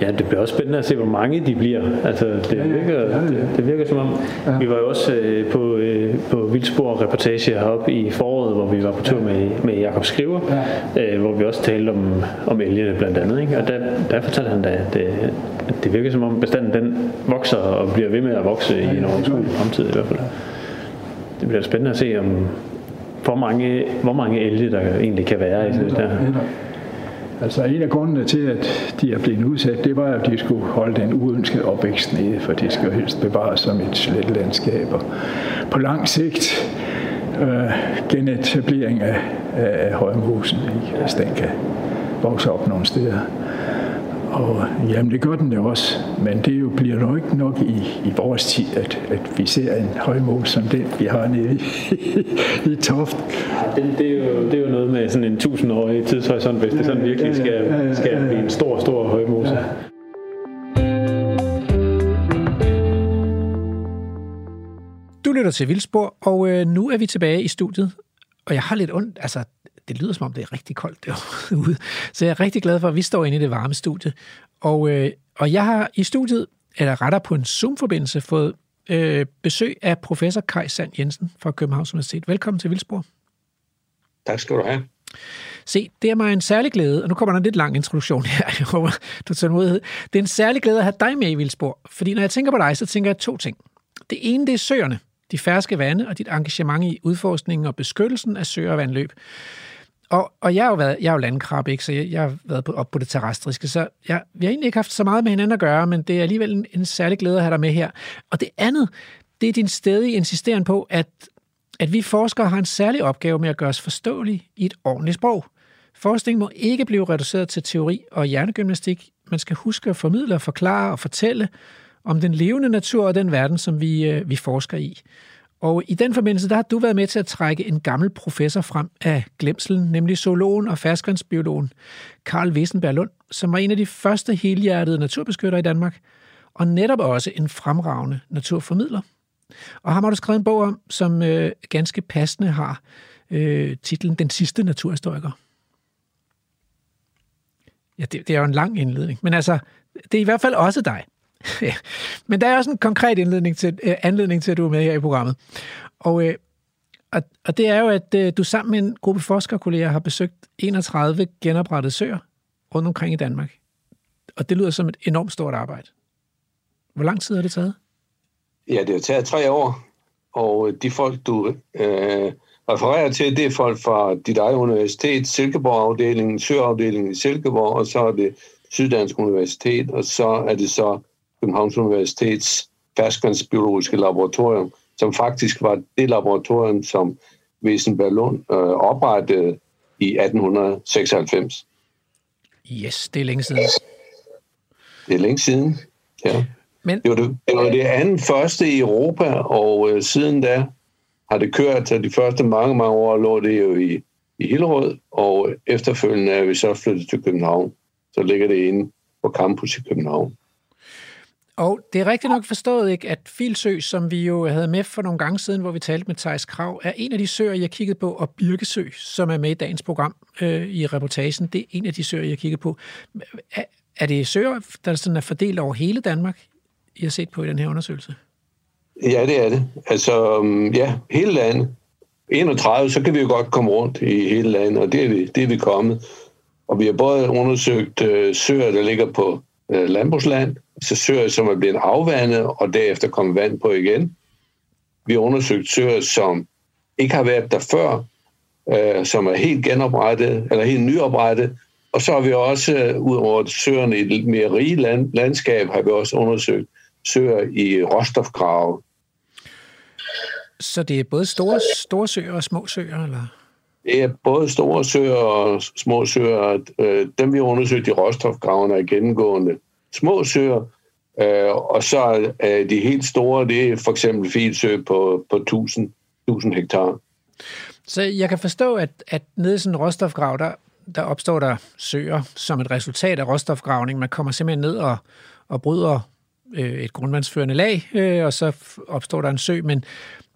Ja, det bliver også spændende at se, hvor mange de bliver. Altså, det, ja, virker, ja, ja. det, det virker som om, Ja. vi var jo også øh, på, øh, på Vildspor reportage heroppe i foråret, hvor vi var på tur med, med Jakob Skriver, øh, hvor vi også talte om, om elgene blandt andet. Ikke? Og der, der fortalte han da, at det, at det virker som om bestanden den vokser og bliver ved med at vokse i en overskuelig fremtid i hvert fald. Det bliver spændende at se, om hvor mange, hvor mange elge der egentlig kan være i det der. Altså en af grundene til, at de er blevet udsat, det var, at de skulle holde den uønskede opvækst nede, for det skal jo helst bevares som et slet landskab. Og på lang sigt øh, genetablering af, af, af højmosen, ikke? hvis den kan vokse op nogle steder. Og jamen, det gør den jo også, men det jo bliver nok ikke nok i, i vores tid, at, at vi ser en højmos som den, vi har nede i, i Toft. Det, det, er jo, det er jo noget med sådan en tusindårig tidshorisont, hvis det sådan virkelig skal, ja, ja, ja, skal ja, ja. blive en stor, stor højmose. Ja. Du lytter til Vildspor, og øh, nu er vi tilbage i studiet. Og jeg har lidt ondt, altså det lyder som om det er rigtig koldt derude. Så jeg er rigtig glad for, at vi står inde i det varme studie. Og, øh, og jeg har i studiet, eller rettere på en Zoom-forbindelse, fået øh, besøg af professor Kai Sand Jensen fra Københavns Universitet. Velkommen til Vildspor. Tak skal du have. Se, det er mig en særlig glæde, og nu kommer der en lidt lang introduktion her, jeg håber, du tager tålmodighed. Det er en særlig glæde at have dig med i Vildspor, fordi når jeg tænker på dig, så tænker jeg to ting. Det ene, det er søerne, de ferske vande og dit engagement i udforskningen og beskyttelsen af søer og vandløb. Og, og jeg har jo været, jeg er jo landkrab, ikke? så jeg, jeg har været på, op på det terrestriske, så jeg, vi har egentlig ikke haft så meget med hinanden at gøre, men det er alligevel en, en særlig glæde at have dig med her. Og det andet, det er din stedige insisteren på, at, at vi forskere har en særlig opgave med at gøre os forståelige i et ordentligt sprog. Forskning må ikke blive reduceret til teori og hjernegymnastik. Man skal huske at formidle og forklare og fortælle om den levende natur og den verden, som vi, øh, vi forsker i. Og i den forbindelse, der har du været med til at trække en gammel professor frem af glemselen, nemlig zoologen og ferskvandsbiologen Karl Wesenberg Lund, som var en af de første helhjertede naturbeskyttere i Danmark, og netop også en fremragende naturformidler. Og ham har du skrevet en bog om, som øh, ganske passende har øh, titlen Den sidste naturhistoriker. Ja, det, det er jo en lang indledning, men altså, det er i hvert fald også dig. Ja. Men der er også en konkret indledning til, øh, anledning til, at du er med her i programmet. Og, øh, og, og det er jo, at øh, du sammen med en gruppe forskerkolleger har besøgt 31 genoprettede søer rundt omkring i Danmark. Og det lyder som et enormt stort arbejde. Hvor lang tid har det taget? Ja, det har taget tre år, og øh, de folk, du øh, refererer til, det er folk fra dit eget universitet, Silkeborg-afdelingen, Søafdelingen i Silkeborg, og så er det Syddansk Universitet, og så er det så Københavns Universitets ferskvandsbiologiske laboratorium, som faktisk var det laboratorium, som Wesenberg Lund øh, oprettede i 1896. Yes, det er længe siden. Det er længe siden. Ja. Men, Det var det, det var det anden første i Europa, og øh, siden da har det kørt, så de første mange, mange år lå det jo i, i Hillerød, og efterfølgende er vi så flyttet til København. Så ligger det inde på campus i København og det er rigtigt nok forstået, ikke, at Filsø, som vi jo havde med for nogle gange siden, hvor vi talte med Thijs Krav, er en af de søer, jeg kiggede på, og Birkesø, som er med i dagens program øh, i reportagen, det er en af de søer, jeg kiggede på. Er, er det søer, der sådan er fordelt over hele Danmark, I har set på i den her undersøgelse? Ja, det er det. Altså, um, ja, hele landet. 31, så kan vi jo godt komme rundt i hele landet, og det er vi, det er vi kommet. Og vi har både undersøgt øh, søer, der ligger på øh, landbrugsland, søer, som er blevet afvandet, og derefter kommet vand på igen. vi har undersøgt søer, som ikke har været der før, øh, som er helt genoprettet, eller helt nyoprettet, og så har vi også, øh, ud over søerne i et lidt mere rige land, landskab, har vi også undersøgt søer i råstofgrave. Så det er både store, store søer og små søer, eller? Det er både store søer og små søer. Øh, dem, vi har undersøgt i råstofgravene, er gennemgående små søer, øh, og så øh, de helt store, det er for eksempel Filsø på, på 1000, 1000 hektar. Så jeg kan forstå, at, at nede i sådan en råstofgrav, der, der opstår der søer som et resultat af råstofgravning. Man kommer simpelthen ned og, og bryder øh, et grundvandsførende lag, øh, og så opstår der en sø. Men,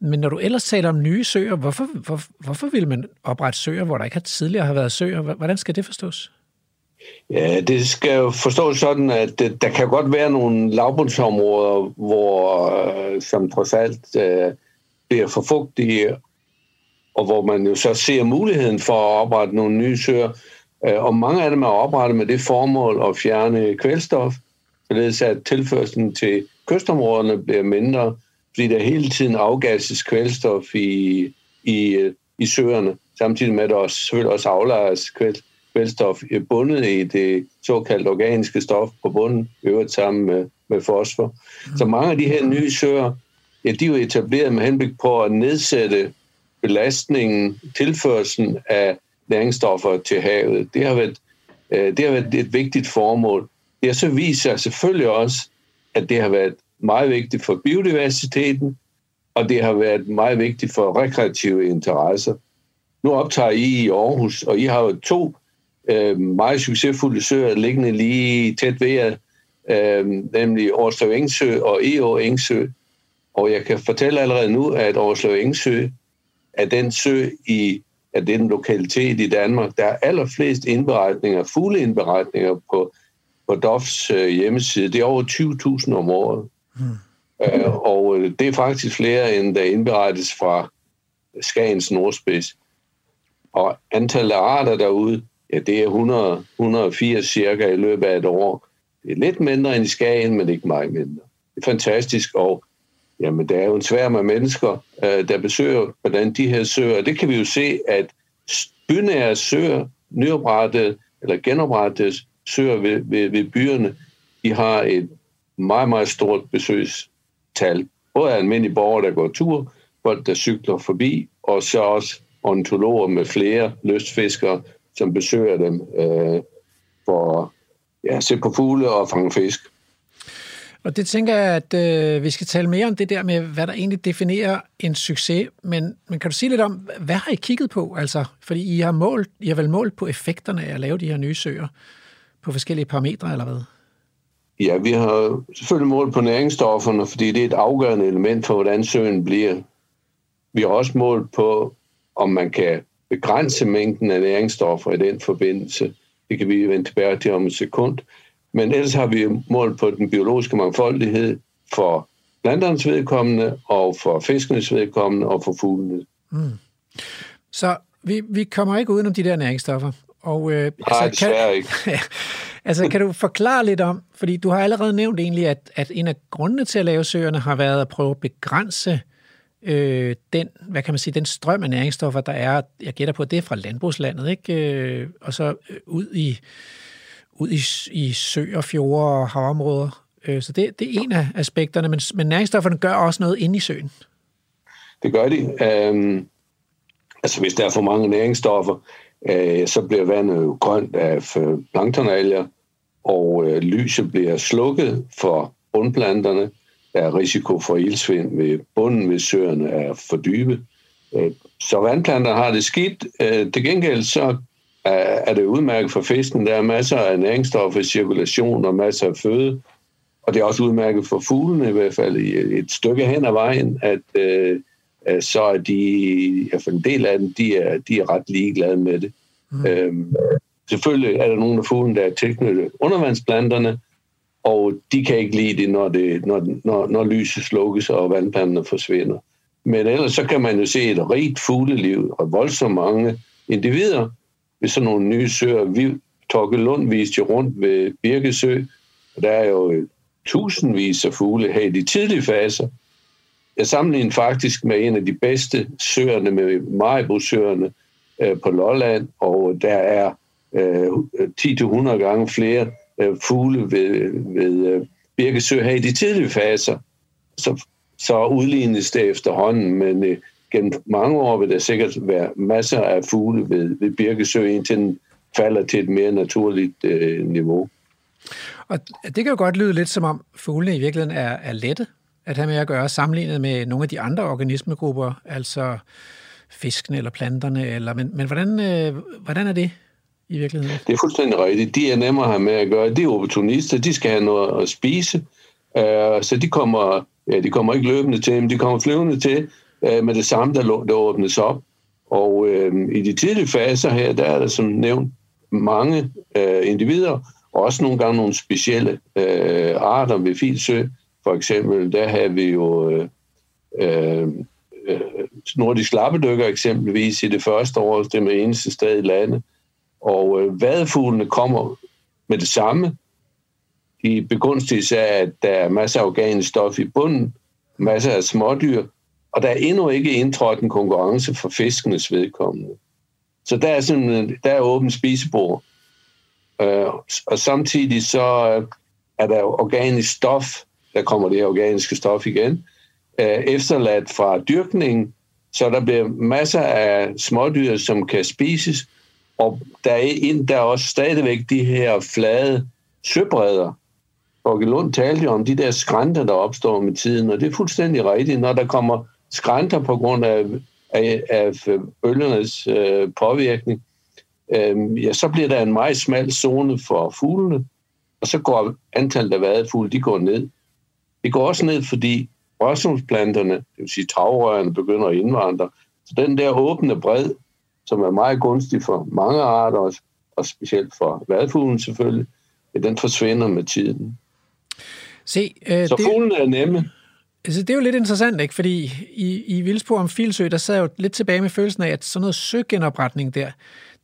men når du ellers taler om nye søer, hvorfor, hvor, hvorfor vil man oprette søer, hvor der ikke tidligere har været søer? Hvordan skal det forstås? Ja, det skal jo forstås sådan, at der kan godt være nogle lavbundsområder, hvor, øh, som trods alt øh, bliver for fugtige, og hvor man jo så ser muligheden for at oprette nogle nye søer. Øh, og mange af dem er oprettet med det formål at fjerne kvælstof, således at tilførselen til kystområderne bliver mindre, fordi der hele tiden afgasses kvælstof i, i, øh, i søerne, samtidig med at der også, selvfølgelig også aflejres kvælstof bundet i det såkaldte organiske stof på bunden, øvrigt sammen med, med fosfor. Så mange af de her nye søer, ja, de er jo etableret med henblik på at nedsætte belastningen, tilførselen af næringsstoffer til havet. Det har været, øh, det har været et vigtigt formål. Det har så vist sig selvfølgelig også, at det har været meget vigtigt for biodiversiteten, og det har været meget vigtigt for rekreative interesser. Nu optager I i Aarhus, og I har jo to øh, meget succesfulde søer liggende lige tæt ved jer, øh, nemlig Årslev Engsø og EO Engsø. Og jeg kan fortælle allerede nu, at Årslev Engsø er den sø i af den lokalitet i Danmark, der er allerflest indberetninger, fugleindberetninger på, på DOFs øh, hjemmeside. Det er over 20.000 om året. Hmm. Øh, og øh, det er faktisk flere, end der indberettes fra Skagens nordspids. Og antallet af arter derude, ja, det er 100, 180 cirka i løbet af et år. Det er lidt mindre end i Skagen, men ikke meget mindre. Det er fantastisk, og Jamen, der er jo en svær med mennesker, øh, der besøger hvordan de her søer. Det kan vi jo se, at bynære søer, nyoprettede eller genoprettede søer ved, ved, ved byerne, de har et meget, meget stort besøgstal. Både almindelige borgere, der går tur, folk, der cykler forbi, og så også ontologer med flere lystfiskere, som besøger dem øh, for ja, at se på fugle og fange fisk. Og det tænker jeg, at øh, vi skal tale mere om det der med, hvad der egentlig definerer en succes. Men, men kan du sige lidt om, hvad har I kigget på? Altså, fordi I har, målt, I har vel målt på effekterne af at lave de her nye søer på forskellige parametre, eller hvad? Ja, vi har selvfølgelig målt på næringsstofferne, fordi det er et afgørende element for, hvordan søen bliver. Vi har også målt på, om man kan begrænse mængden af næringsstoffer i den forbindelse. Det kan vi vende tilbage til om et sekund. Men ellers har vi målt på den biologiske mangfoldighed for planternes vedkommende, og for fiskenes vedkommende, og for fuglene. Mm. Så vi, vi kommer ikke udenom de der næringsstoffer. Og, øh, Nej, altså, kan, ikke. altså, kan du forklare lidt om, fordi du har allerede nævnt egentlig, at, at en af grundene til at lave søerne har været at prøve at begrænse øh, den, hvad kan man sige, den strøm af næringsstoffer, der er, jeg gætter på, det er fra landbrugslandet, ikke? Øh, og så øh, ud i ud i, i søer, fjorde og havområder. Øh, så det, det er en af aspekterne, men, men næringsstofferne gør også noget inde i søen. Det gør de. Øhm, altså hvis der er for mange næringsstoffer, øh, så bliver vandet jo grønt af planktonalger, og øh, lyset bliver slukket for bundplanterne. Der er risiko for ildsvind ved bunden, hvis søerne er for dybe. Uh, så vandplanter har det skidt. Uh, til gengæld så er det udmærket for fisken. Der er masser af næringsstoffer i cirkulation og masser af føde. Og det er også udmærket for fuglene, i hvert fald i et stykke hen ad vejen, at øh, så er de, i hvert fald en del af dem, de er, de er ret ligeglade med det. Mm. Øhm, selvfølgelig er der nogle af fuglene, der er tilknyttet undervandsplanterne, og de kan ikke lide det, når, det, når, når, når lyset slukkes og vandplanterne forsvinder. Men ellers så kan man jo se et rigt fugleliv og voldsomt mange individer, ved sådan nogle nye søer. Vi, Torke Lund viste jo rundt ved Birkesø, og der er jo øh, tusindvis af fugle her i de tidlige faser. jeg sammenligner faktisk med en af de bedste søerne, med Maribosøerne øh, på Lolland, og der er øh, 10-100 gange flere øh, fugle ved, ved øh, Birkesø her i de tidlige faser. Så, så udlignes det efterhånden, men øh, gennem mange år vil der sikkert være masser af fugle ved, ved Birkesø, indtil den falder til et mere naturligt øh, niveau. Og det kan jo godt lyde lidt som om fuglene i virkeligheden er, er lette at have med at gøre, sammenlignet med nogle af de andre organismegrupper, altså fiskene eller planterne, eller, men, men hvordan, øh, hvordan er det i virkeligheden? Det er fuldstændig rigtigt. De er nemmere at have med at gøre. De er opportunister, de skal have noget at spise, øh, så de kommer, ja, de kommer ikke løbende til, men de kommer flyvende til øh, med det samme, der, der åbnes op. Og øh, i de tidlige faser her, der er der som nævnt mange øh, individer, og også nogle gange nogle specielle øh, arter ved Filsø. For eksempel, der har vi jo øh, øh, øh nordisk lappedykker eksempelvis i det første år, det med eneste sted i landet. Og øh, vadefuglene kommer med det samme. De begunstiges af, at der er masser af organisk stof i bunden, masser af smådyr, og der er endnu ikke indtrådt en konkurrence for fiskenes vedkommende. Så der er, sådan, der er åben spisebord. Øh, og samtidig så øh, er der organisk stof, der kommer det organiske stof igen, øh, efterladt fra dyrkningen, så der bliver masser af smådyr, som kan spises, og der er, ind, der er også stadigvæk de her flade søbredder. Og Lund talte jo om de der skrænter, der opstår med tiden, og det er fuldstændig rigtigt. Når der kommer skrænter på grund af, af, af bølgernes øh, påvirkning, øh, ja, så bliver der en meget smal zone for fuglene, og så går antallet af vadefugle, de går ned. Det går også ned, fordi rørsumsplanterne, det vil sige tagrørene, begynder at indvandre. Så den der åbne bred, som er meget gunstig for mange arter, og specielt for vadfuglen selvfølgelig, den forsvinder med tiden. Se, øh, så det, fuglene er nemme. Altså, det er jo lidt interessant, ikke? fordi i, i Vildsborg om Filsø, der sad jeg jo lidt tilbage med følelsen af, at sådan noget søgenopretning der,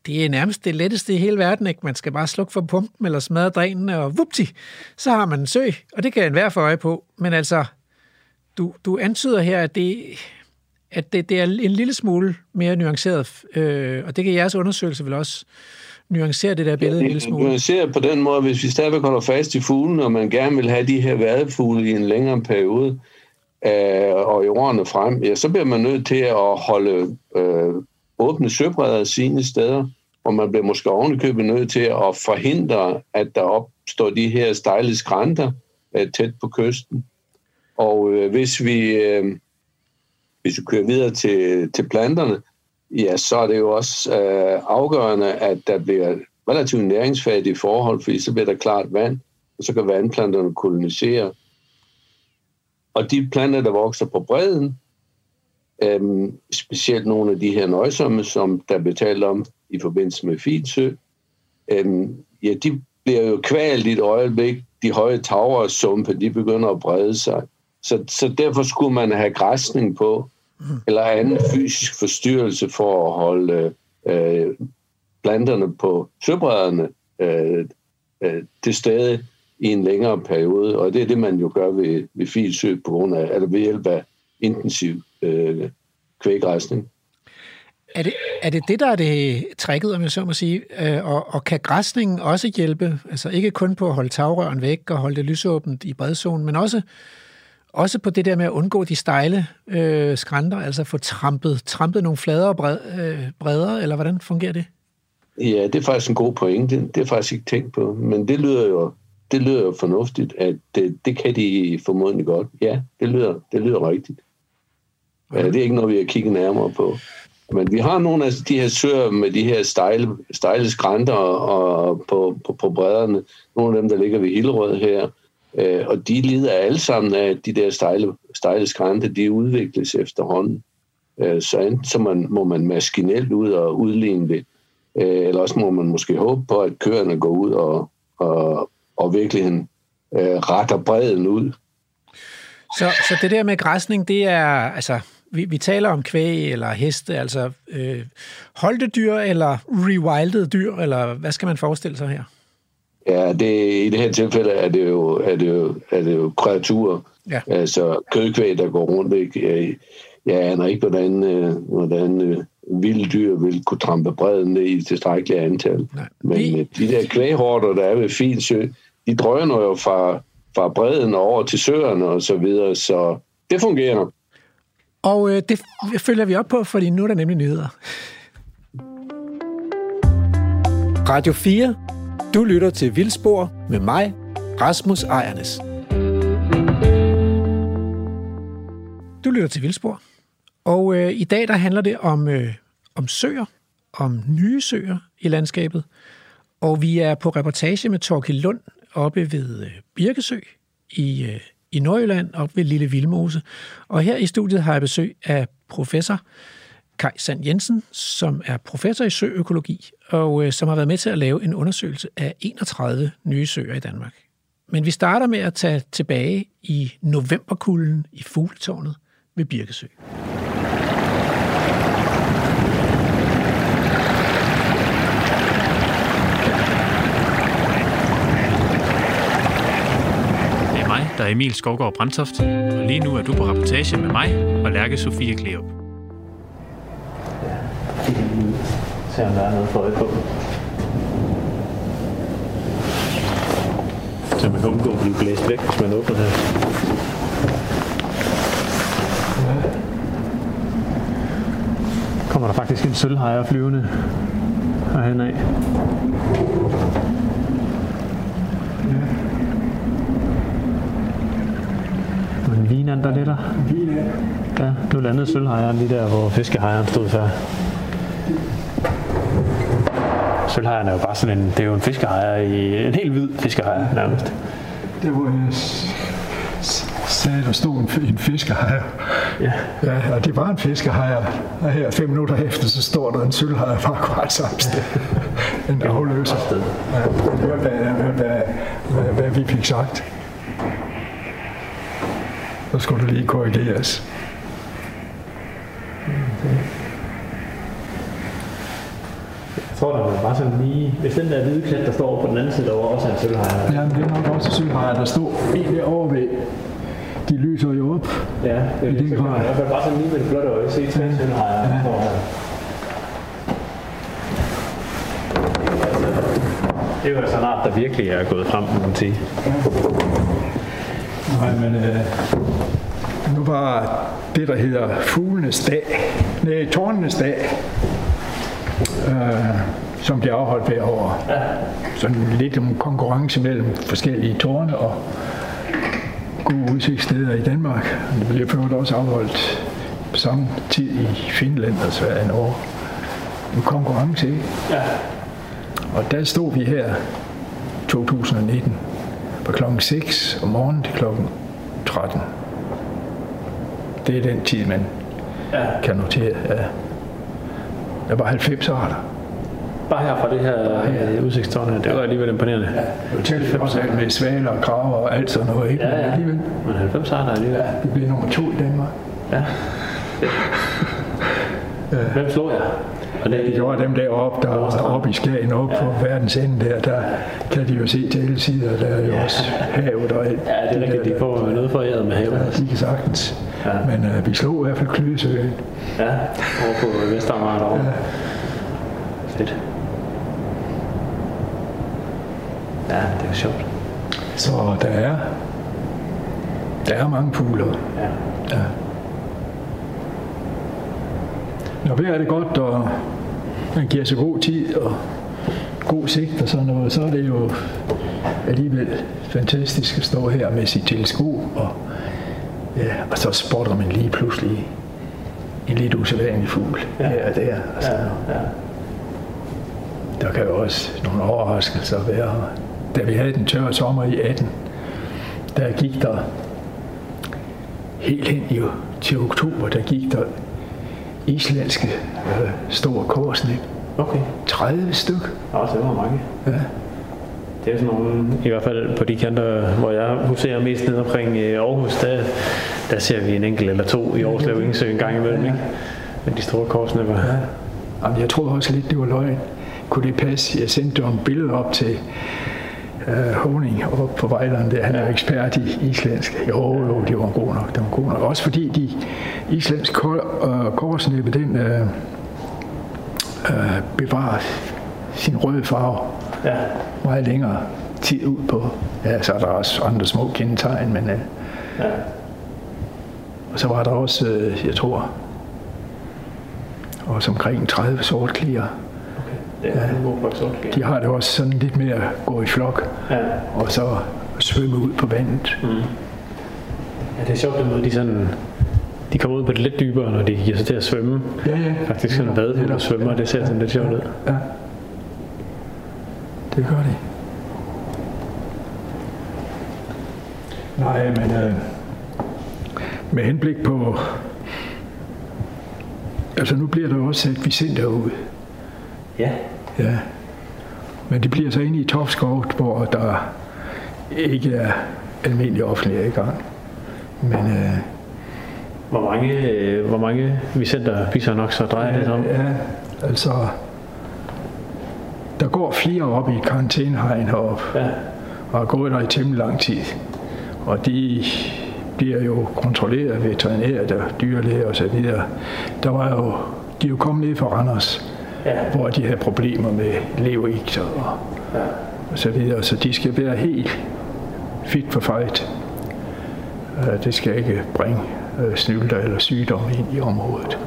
det er nærmest det letteste i hele verden. Ikke? Man skal bare slukke for pumpen eller smadre drænene, og vupti, så har man en sø, og det kan enhver få øje på. Men altså, du, du antyder her, at det, at det, det er en lille smule mere nuanceret, øh, og det kan jeres undersøgelse vel også nuancere det der billede ja, en lille smule. Nuancere på den måde, hvis vi stadigvæk holder fast i fuglen, og man gerne vil have de her vadefugle i en længere periode, øh, og i årene frem, ja, så bliver man nødt til at holde øh, åbne søbredder sine steder, og man bliver måske ovenikøbet nødt til at forhindre, at der opstår de her stejle skrænter øh, tæt på kysten. Og øh, hvis vi øh, hvis vi kører videre til, til planterne, ja, så er det jo også øh, afgørende, at der bliver relativt næringsfattige forhold, fordi så bliver der klart vand, og så kan vandplanterne kolonisere. Og de planter, der vokser på bredden, øhm, specielt nogle af de her nøjsomme, som der bliver talt om i forbindelse med Filsø, øhm, ja, de bliver jo kvalt i et øjeblik. De høje tagre og sumpe, de begynder at brede sig. Så, så derfor skulle man have græsning på, eller anden fysisk forstyrrelse for at holde øh, planterne på søbredderne øh, øh, til stede i en længere periode. Og det er det, man jo gør ved, ved filsø på grund af, eller ved hjælp af intensiv øh, kvæggræsning. Er det, er det det, der er det trækket, om jeg så må sige? Øh, og, og kan græsningen også hjælpe? Altså ikke kun på at holde tagrøren væk og holde det lysåbent i bredzonen, men også også på det der med at undgå de stejle øh, skrænter, altså få trampet, trampet nogle fladere bred, øh, bredere, eller hvordan fungerer det? Ja, det er faktisk en god pointe. Det, det er faktisk ikke tænkt på, men det lyder jo, det lyder jo fornuftigt, at det, det kan de formodentlig godt. Ja, det lyder, det lyder rigtigt. Ja, det er ikke noget, vi har kigget nærmere på. Men vi har nogle af de her søer med de her stejle, stejle skrænter og på, på, på bredderne. Nogle af dem, der ligger ved Hillerød her. Øh, og de lider alle sammen af, at de der stejle, stejle skrænter, de udvikles efterhånden. Øh, så enten så man, må man maskinelt ud og udligne det, øh, eller også må man måske håbe på, at køerne går ud og, og, og virkelig øh, retter bredden ud. Så, så det der med græsning, det er, altså, vi, vi taler om kvæg eller heste, altså øh, holdte dyr eller rewildede dyr, eller hvad skal man forestille sig her? Ja, det, i det her tilfælde er det jo, er det jo, er det jo kreaturer. Ja. Altså kødkvæg, der går rundt. Ikke? Jeg, jeg aner ikke, hvordan, øh, hvordan øh, vilde dyr vil kunne trampe bredden ned i tilstrækkeligt antal. Nej. Men de der kvæghorter, der er ved Filsø, de drøner jo fra, fra bredden over til søerne og så videre, så det fungerer. Og øh, det følger vi op på, fordi nu er der nemlig nyheder. Radio 4. Du lytter til Vildspor med mig, Rasmus Ejernes. Du lytter til Vildspor. Og øh, i dag der handler det om, øh, om søer, om nye søer i landskabet. Og vi er på reportage med Torkild Lund oppe ved øh, Birkesø i, øh, i Nordjylland, oppe ved Lille Vildmose. Og her i studiet har jeg besøg af professor Kai Sand Jensen, som er professor i søøkologi, og øh, som har været med til at lave en undersøgelse af 31 nye søer i Danmark. Men vi starter med at tage tilbage i novemberkulden i Fugletårnet ved Birkesø. Det er mig, der er Emil Skovgaard Brandtoft, og lige nu er du på rapportage med mig og Lærke Sofie Kleop. Se om der er noget for øje på. Så man kan undgå at blive blæst væk, hvis man åbner her. Kommer der faktisk en sølvhajer flyvende herhen af. Men vinen der lidt der. Ja, nu landede sølvhejeren lige der, hvor fiskehejeren stod før. Sølvhejeren er jo bare sådan en, det er jo en fiskehejer i en helt hvid fiskehejer nærmest. Der hvor jeg sagde, der stod en, en fiskehajer. Ja. Ja, og det var en fiskehajer. Og her fem minutter efter, så står der en sølvhajer fra akkurat samme sted. en afløser. Ja, hør, hvad, hør, hvad, hvad, hvad, vi fik sagt. Så skulle du lige korrigeres. Jeg tror, der var bare sådan lige... Hvis den der hvide klat, der står på den anden side, der var også en sølvhejer. Jamen, det er nok også sølvhajer, der stod en derovre ved. De lyser jo op. Ja, det er I den så kan man i hvert fald bare sådan lige med et blåt øje se tre sølvhejer. der står her. Det er jo sådan en art, der virkelig er gået frem, må man sige. Nej, men øh, nu var det, der hedder fuglenes dag, nej, tårnenes dag, øh, som bliver afholdt hver år. Ja. Sådan lidt om konkurrence mellem forskellige tårne og gode udsigtssteder i Danmark. Det bliver for også afholdt på samme tid i Finland og Sverige og Norge. En konkurrence, ikke? Ja. Og der stod vi her 2019 fra klokken 6 om morgenen til klokken 13. Det er den tid, man Ja. kan notere. Ja. Der var 90 arter. Bare her fra det her øh, udsigtstårn her, det var alligevel imponerende. Ja, Til også alt med svaler og kraver og alt sådan noget. Ikke? Ja, Men ja. alligevel, Men 90 arter alligevel. det blev nummer to i Danmark. Ja. Hvem slog jeg? Og det, Det gjorde dem deroppe, der er oppe i Skagen, oppe på verdens ende der, der kan de jo se til alle sider, der er jo også havet og alt. Ja, det er rigtigt. De får noget foræret med havet. Ja, de kan sagtens. Ja. Men øh, vi slog i hvert fald Klydesøen. Ja, over på Vestermark derovre. Ja. Fedt. Ja, det er jo sjovt. Så der er, der er mange fugle. Ja. Ja. Når vejret er det godt, og man giver sig god tid og god sigt og sådan noget, så er det jo alligevel fantastisk at stå her med sit teleskop, og, ja, og så spotter man lige pludselig en lidt usædvanlig fugl ja. her og der. Altså, Ja, ja. Der kan jo også nogle overraskelser være. Da vi havde den tørre sommer i 18, der gik der helt hen jo til oktober, der gik der islandske øh, store korsnæb. Okay. 30 styk. Også det var mange. Ja. Det er sådan nogle, i hvert fald på de kanter, hvor jeg huserer mest ned omkring øh, Aarhus, der, der ser vi en enkelt eller to i Aarhuslev Ingesø en gang imellem, ikke? Men de store korsnæpper. Ja. Jamen, jeg troede også lidt, det var løgn. Kunne det passe? Jeg sendte jo en billede op til uh, Honing oppe på Vejland, der, han er ekspert i islandsk. Jo, jo, det var god nok, det var god nok. Også fordi de islandske øh, korsnæppe, den uh, uh, bevarer sin røde farve Ja. Meget længere tid ud på. Ja, så er der også andre små kendetegn, men... Uh, Ja. og så var der også, uh, jeg tror, også omkring 30 sortklier. Er en god vokset De har det også sådan lidt mere at gå i flok, Ja. og så svømme ud på vandet. ja, det er sjovt, måde, de sådan... De kommer ud på det lidt dybere, når de giver sig til at svømme. Ja, ja. Faktisk sådan en vadhund og svømmer, det ser sådan lidt sjovt ud. Ja. Det gør de. Nej, men øh, med henblik på... Altså nu bliver der også sat Vicenter ud. Ja. Ja. Men det bliver så inde i Topskov, hvor der ikke er almindelig offentlig adgang. Men øh, Hvor mange, øh, hvor mange Vicenter Pisa nok så drejer det sig om? ja, altså... Der går flere op i karantænehegn heroppe. Ja. og har gået der i temmelig lang tid. Og de bliver jo kontrolleret af veterinærer, der dyrlæger videre. Der var jo, de er jo kommet ned fra Randers, Ja. hvor de havde problemer med leverikter og, Ja. og så videre. Så de skal være helt fit for fight. Øh, Det skal ikke bringe øh, snylter eller sygdomme ind i området.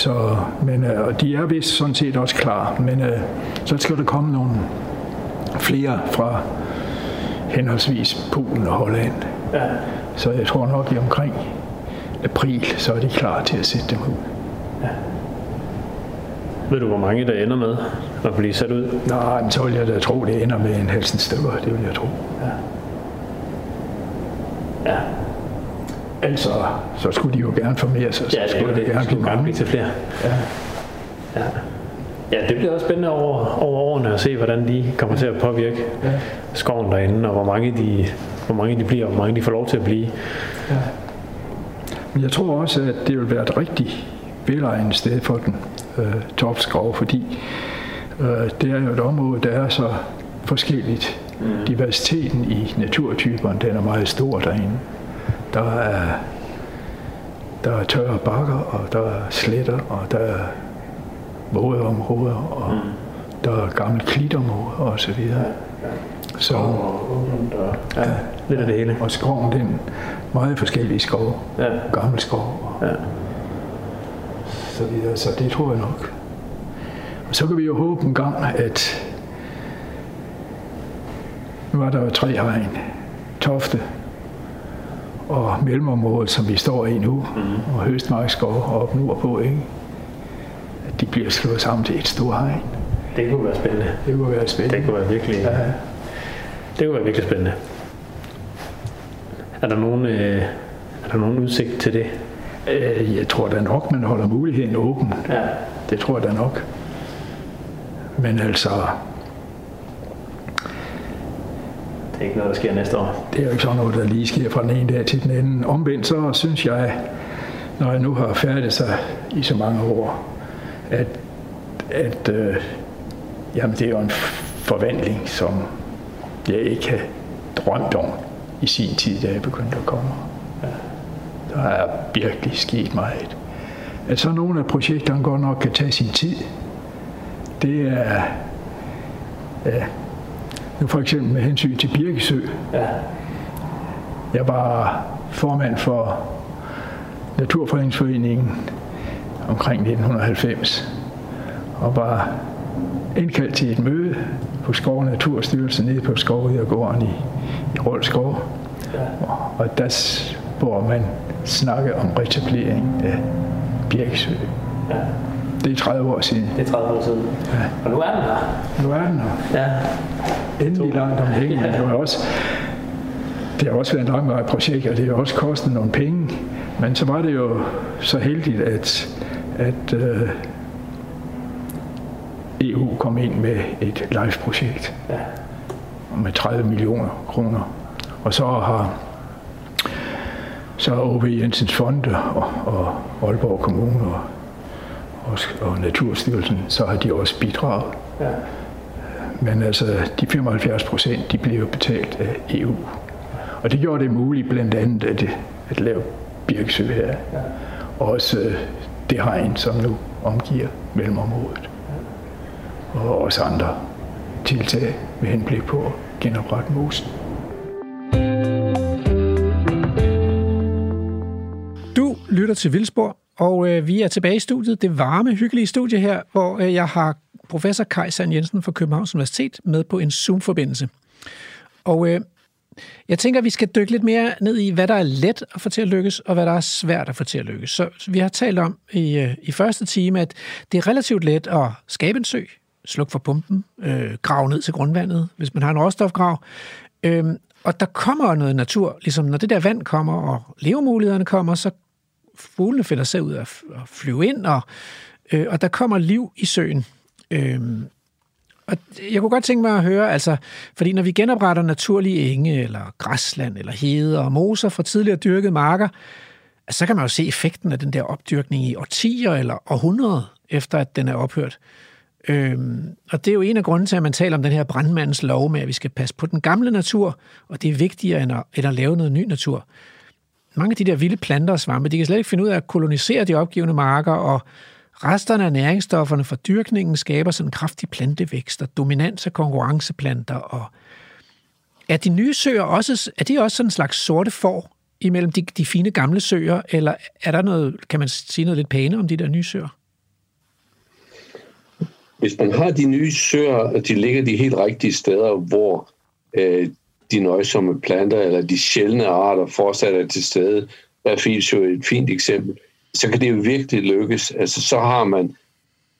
Så, men, øh, og de er vist sådan set også klar, men øh, så skal der komme nogle flere fra henholdsvis Polen og Holland. Ja. Så jeg tror nok i omkring april, så er de klar til at sætte dem ud. Ved du, hvor mange der ender med at blive sat ud? Nej, men så vil jeg da tro, det ender med en halsen stykker. Det vil jeg tro. Ja. Altså, så skulle de jo gerne formere sig. Så Ja, det skulle det. gerne Det skulle blive gerne mange. blive til flere. Ja. ja. Ja, det bliver også spændende over, over årene at se, hvordan de kommer til at påvirke ja. skoven derinde, og hvor mange, de, hvor mange de bliver, og hvor mange de får lov til at blive. Men jeg tror også, at det vil være et rigtig velegnet sted for den, øh, Topskov, fordi øh, det er jo et område, der er så forskelligt. Mm. Diversiteten i naturtyperne, den er meget stor derinde. Der er, der er tørre bakker, og der er sletter, og der er våde områder, og mm. der er gamle klitområder og så videre. Så, Ja, lidt af det hele. og skoven, den meget forskellige skov. Ja. Gammel skov og Ja. så videre. Så det tror jeg nok. Og så kan vi jo håbe en gang, at nu er der jo tre hegn. Tofte og mellemområdet, som vi står i nu, mm. og Høstmarkskov og op nordpå, ikke? At de bliver slået sammen til et stort hegn. Det kunne være spændende. Det kunne være spændende. Det kunne være virkelig, Ja. det kunne være virkelig spændende. Er der nogen, øh, er der nogen udsigt til det? Øh, Jeg tror da nok, man holder muligheden åben. Ja. Det tror jeg da nok. Men altså, Det er ikke noget, der sker næste år. Det er jo ikke sådan noget, der lige sker fra den ene dag til den anden. Omvendt så synes jeg, når jeg nu har færdet sig i så mange år, at, at øh, jamen, det er jo en forvandling, som jeg ikke havde drømt om i sin tid, da jeg begyndte at komme. Der er virkelig sket meget. At så nogle af projekterne godt nok kan tage sin tid, det er, ja, for eksempel med hensyn til Birkesø, Ja. jeg var formand for Naturfredningsforeningen omkring 1990 og var indkaldt til et møde på Skov og Naturstyrelsen nede på Skovridergården i, i Rolskov. Og, og der, hvor man snakkede om retablering af Birkesø. Ja. Det er 30 år siden. Det er 30 år siden. Ja. Og nu er den her. Nu er den her. Ja. endelig langt om hængen, men det har også det har også været en langvarig projekt, og det har også kostet nogle penge. Men så var det jo så heldigt, at, at øh, EU kom ind med et live-projekt Ja. med 30 millioner kroner. Og så har så har OB Jensens Fonde og, og Aalborg Kommune og, og, og Naturstyrelsen, så har de også bidraget Ja. Men altså, de 75 procent, de bliver betalt af EU. Og det gjorde det muligt blandt andet at, at lave Birkesø her. Og også øh, det hegn, som nu omgiver mellemområdet. Og også andre tiltag med henblik på at genoprette mosen. Du lytter til Vildspor, og øh, vi er tilbage i studiet, det varme, hyggelige studie her, hvor øh, jeg har professor Kai Sand Jensen fra Københavns Universitet med på en Zoom-forbindelse. Og øh, jeg tænker, at vi skal dykke lidt mere ned i, hvad der er let at få til at lykkes, og hvad der er svært at få til at lykkes. Så, så vi har talt om i, øh, i første time, at det er relativt let at skabe en sø, slukke for pumpen, øh, grave ned til grundvandet, hvis man har en råstofgrav. Øh, og der kommer noget natur, ligesom når det der vand kommer, og levemulighederne kommer, så fuglene finder sig ud at flyve ind, og, øh, og der kommer liv i søen. Øh, og jeg kunne godt tænke mig at høre, altså, fordi når vi genopretter naturlige enge, eller græsland, eller hede og moser fra tidligere dyrkede marker, så kan man jo se effekten af den der opdyrkning i årtier eller århundreder, efter at den er ophørt. Øhm, og det er jo en af grunden til, at man taler om den her brandmandens lov med, at vi skal passe på den gamle natur, og det er vigtigere end at, end at lave noget ny natur. Mange af de der vilde planter og svampe, de kan slet ikke finde ud af at kolonisere de opgivende marker, og Resterne af næringsstofferne fra dyrkningen skaber sådan en kraftig plantevækst og dominans af konkurrenceplanter. Og er de nye søer også, er de også sådan en slags sorte får imellem de, de fine gamle søer, eller er der noget, kan man sige noget lidt pænere om de der nye søer? Hvis man har de nye søer, de ligger de helt rigtige steder, hvor øh, de nøjsomme planter eller de sjældne arter fortsat er til stede. Der er Filsjø et fint eksempel så kan det jo virkelig lykkes. Altså, så har man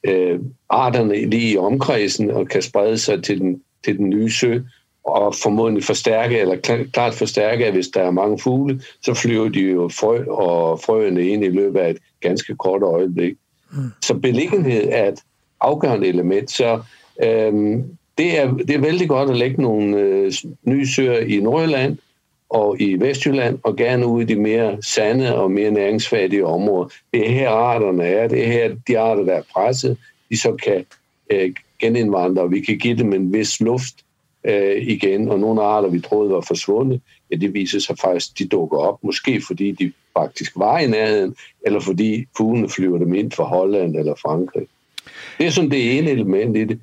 øh, arterne lige i omkredsen og kan sprede sig til den, til den nye sø, og formodentlig forstærke, eller klart forstærke, at hvis der er mange fugle, så flyver de jo frø og frøene ind i løbet af et ganske kort øjeblik. Mm. Så beliggenhed er et afgørende element. Så øhm, det, er, det er vældig godt at lægge nogle øh, nye søer i Nordjylland, og i Vestjylland, og gerne ud i de mere sande og mere næringsfattige områder. Det er her arterne er, det er her de arter, der er presset, de så kan øh, genindvandre, og vi kan give dem en vis luft øh, igen, og nogle arter, vi troede var forsvundet, ja, det viser sig faktisk, de dukker op, måske fordi de faktisk var i nærheden, eller fordi fuglene flyver dem ind fra Holland eller Frankrig. Det er sådan det ene element i det.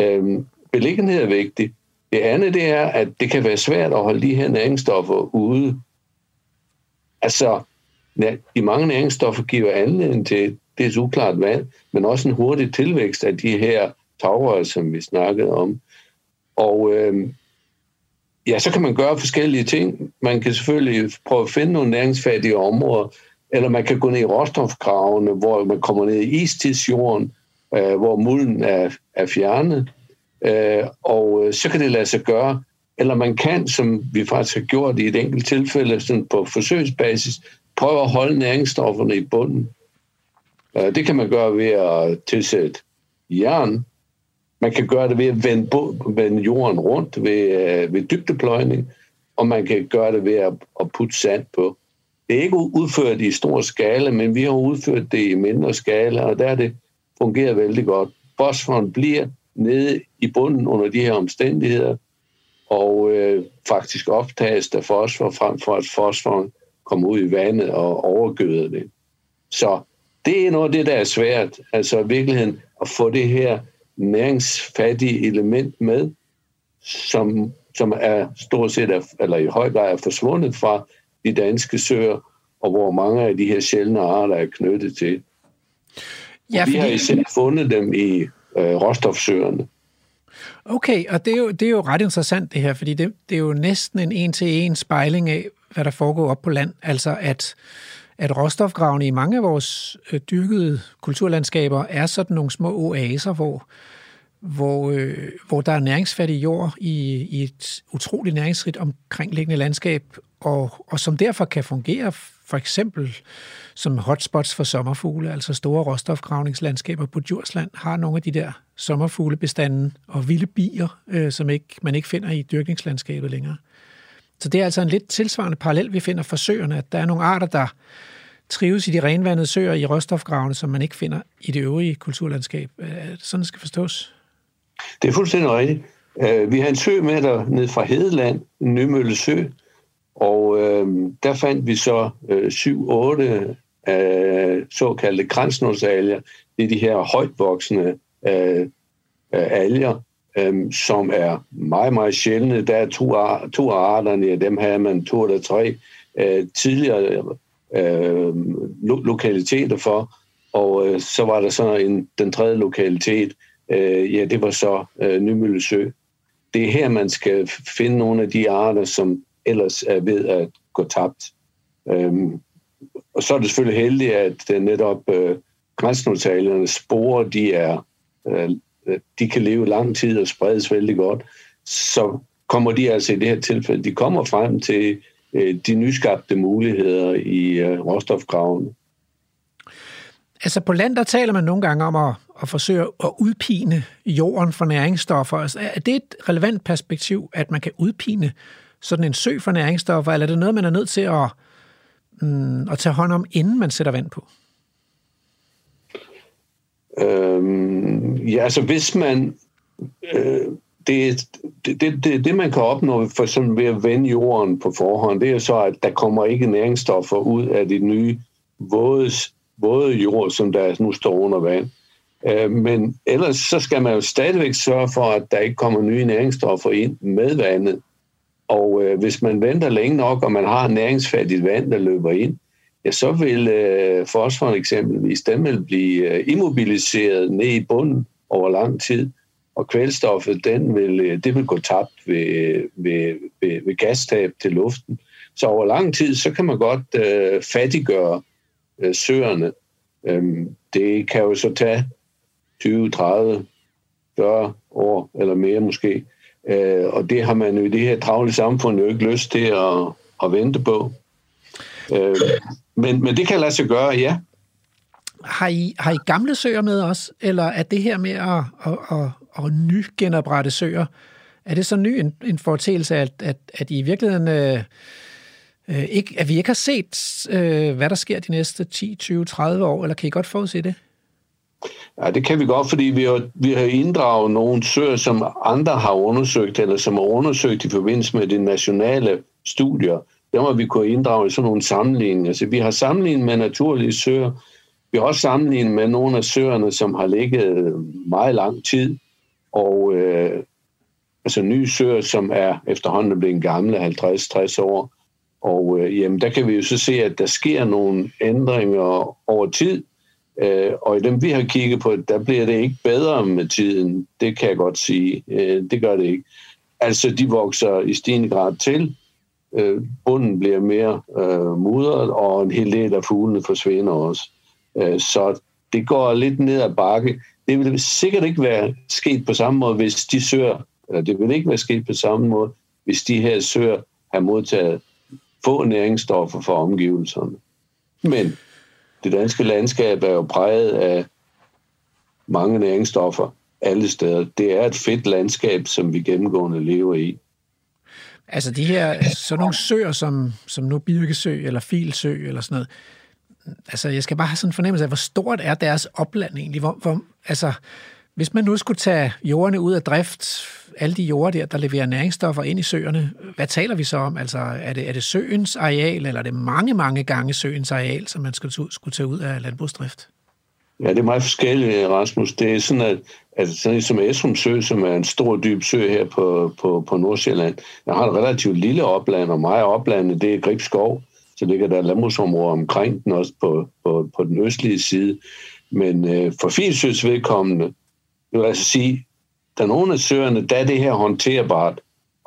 Øhm, beliggenhed er vigtig. det andet det er, at det kan være svært at holde de her næringsstoffer ude. Altså, de mange næringsstoffer giver anledning til det er uklart vand, men også en hurtig tilvækst af de her tagrør, som vi snakkede om. Og øh, ja, så kan man gøre forskellige ting. Man kan selvfølgelig prøve at finde nogle næringsfattige områder, eller man kan gå ned i råstofgravene, hvor man kommer ned i istidsjorden, øh, hvor mulden er, er fjernet. Øh, og øh, så kan det lade sig gøre, eller man kan, som vi faktisk har gjort i et enkelt tilfælde sådan på forsøgsbasis, prøve at holde næringsstofferne i bunden. Øh, det kan man gøre ved at tilsætte jern. Man kan gøre det ved at vende, vende jorden rundt ved, øh, ved dybdepløjning, og man kan gøre det ved at, at putte sand på. Det er ikke udført i stor skala, men vi har udført det i mindre skala, og der er det fungerer vældig godt. Bosforen bliver nede i bunden under de her omstændigheder, og øh, faktisk optages der fosfor frem for, at fosforen kommer ud i vandet og overgøder det. Så det er noget af det, der er svært. Altså i virkeligheden at få det her næringsfattige element med, som, som er stort set, er, eller i høj grad er forsvundet fra de danske søer, og hvor mange af de her sjældne arter er knyttet til. Ja, fordi... Vi har især fundet dem i øh, råstofsøerne. Okay, og det er, jo, det er jo ret interessant det her, fordi det, det er jo næsten en en-til-en spejling af, hvad der foregår op på land. Altså at, at råstofgravene i mange af vores øh, dyrkede kulturlandskaber er sådan nogle små oaser, hvor, hvor, øh, hvor der er næringsfattig jord i, i et utroligt næringsrigt omkringliggende landskab, og, og som derfor kan fungere for eksempel som hotspots for sommerfugle, altså store råstofgravningslandskaber på Djursland, har nogle af de der sommerfuglebestanden og vilde bier, øh, som ikke, man ikke finder i dyrkningslandskabet længere. Så det er altså en lidt tilsvarende parallel, vi finder for søerne, at der er nogle arter, der trives i de renvandede søer i råstofgravene, som man ikke finder i det øvrige kulturlandskab. Sådan skal forstås. Det er fuldstændig rigtigt. Øh, vi har en sø med der ned fra Hedeland, Nymølle Sø, og øh, der fandt vi så øh, 7-8 øh, såkaldte grænsnålsalger. Det er de her højtvoksende øh, øh, alger, øh, som er meget, meget sjældne. Der er to, to arterne, dem havde man to eller tre øh, tidligere øh, lo- lokaliteter for, og øh, så var der så en, den tredje lokalitet, øh, ja, det var så øh, Nymøllesø. Det er her, man skal finde nogle af de arter, som ellers er ved at gå tabt. Øhm, og så er det selvfølgelig heldigt, at netop øh, grænsnotaliernes sporer, de, er, øh, de kan leve lang tid og spredes vældig godt. Så kommer de altså i det her tilfælde, de kommer frem til øh, de nyskabte muligheder i øh, råstofgravene. Altså på land, der taler man nogle gange om at, at forsøge at udpine jorden for næringsstoffer. Altså, er det et relevant perspektiv, at man kan udpine sådan en sø for næringsstoffer, eller er det noget, man er nødt til at, mm, at tage hånd om, inden man sætter vand på? Øhm, ja, altså hvis man... Øh, det, det, det, det, det, man kan opnå for sådan ved at vende jorden på forhånd, det er så, at der kommer ikke næringsstoffer ud af de nye våde, våde jord, som der nu står under vand. Øh, men ellers så skal man jo stadigvæk sørge for, at der ikke kommer nye næringsstoffer ind med vandet. Og øh, hvis man venter længe nok, og man har næringsfattigt vand, der løber ind, ja, så vil øh, fosforen eksempelvis, den vil blive øh, immobiliseret ned i bunden over lang tid, og kvælstoffet, den vil, øh, det vil gå tabt ved, ved, ved, ved gastab til luften. Så over lang tid, så kan man godt øh, fattiggøre øh, søerne. Øhm, det kan jo så tage 20, 30, 40 år eller mere måske. Øh, og det har man jo i det her travle samfund jo ikke lyst til at, at vente på. Øh, men, men det kan lade sig gøre, ja. Har I, har I gamle søer med os, eller er det her med at, at, at, at nygenoprette søer, er det så ny en, en foretagelse, at, at, at I i virkeligheden øh, øh, ikke, at vi ikke har set, øh, hvad der sker de næste 10, 20, 30 år, eller kan I godt forudse det? Ja, det kan vi godt, fordi vi har, vi har inddraget nogle søer, som andre har undersøgt, eller som er undersøgt i forbindelse med de nationale studier. Der må vi kunne inddrage i sådan nogle sammenligninger. Så vi har sammenlignet med naturlige søer. Vi har også sammenlignet med nogle af søerne, som har ligget øh, meget lang tid. Og øh, altså nye søer, som er efterhånden blevet gamle, 50-60 år. Og øh, jamen, der kan vi jo så se, at der sker nogle ændringer over tid, Øh, og i dem, vi har kigget på, der bliver det ikke bedre med tiden. Det kan jeg godt sige. Øh, det gør det ikke. Altså, de vokser i stigende grad til. Øh, bunden bliver mere øh, mudret, og en hel del af fuglene forsvinder også. Øh, så det går lidt ned ad bakke. Det vil sikkert ikke være sket på samme måde, hvis de søger, eller det vil ikke være sket på samme måde, hvis de her søer har modtaget få næringsstoffer fra omgivelserne. Men det danske landskab er jo præget af mange næringsstoffer alle steder. Det er et fedt landskab, som vi gennemgående lever i. Altså de her, sådan nogle søer som, som nu Birkesø eller Filsø eller sådan noget, altså jeg skal bare have sådan en fornemmelse af, hvor stort er deres opland egentlig? Hvor, hvor, altså, hvis man nu skulle tage jordene ud af drift, alle de jorder der, der leverer næringsstoffer ind i søerne, hvad taler vi så om? Altså, er det, er det søens areal, eller er det mange, mange gange søens areal, som man skulle, skulle tage ud af landbrugsdrift? Ja, det er meget forskelligt, Rasmus. Det er sådan, at, at sådan som Esrum Sø, som er en stor, dyb sø her på, på, på Nordsjælland, der har et relativt lille opland, og meget oplandet, det er Gribskov. Så ligger der landbrugsområder omkring den også på, på, på den østlige side. Men øh, for Filsøs vedkommende, det vil altså sige, der er nogle af søerne, der er det her håndterbart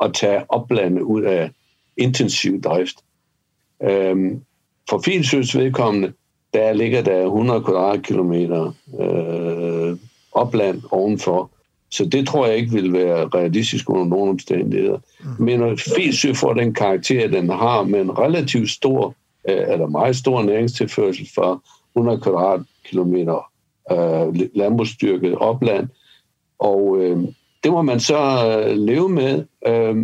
at tage oplandet ud af intensiv drift. Øhm, for Filsøs vedkommende, der ligger der 100 kvadratkilometer øh, opland ovenfor. Så det tror jeg ikke vil være realistisk under nogen omstændigheder. Mm. Men når Filsø får den karakter, den har, med en relativt stor, øh, eller meget stor næringstilførsel for 100 kvadratkilometer øh, landbrugsstyrket opland, og øh, det må man så øh, leve med. Øh,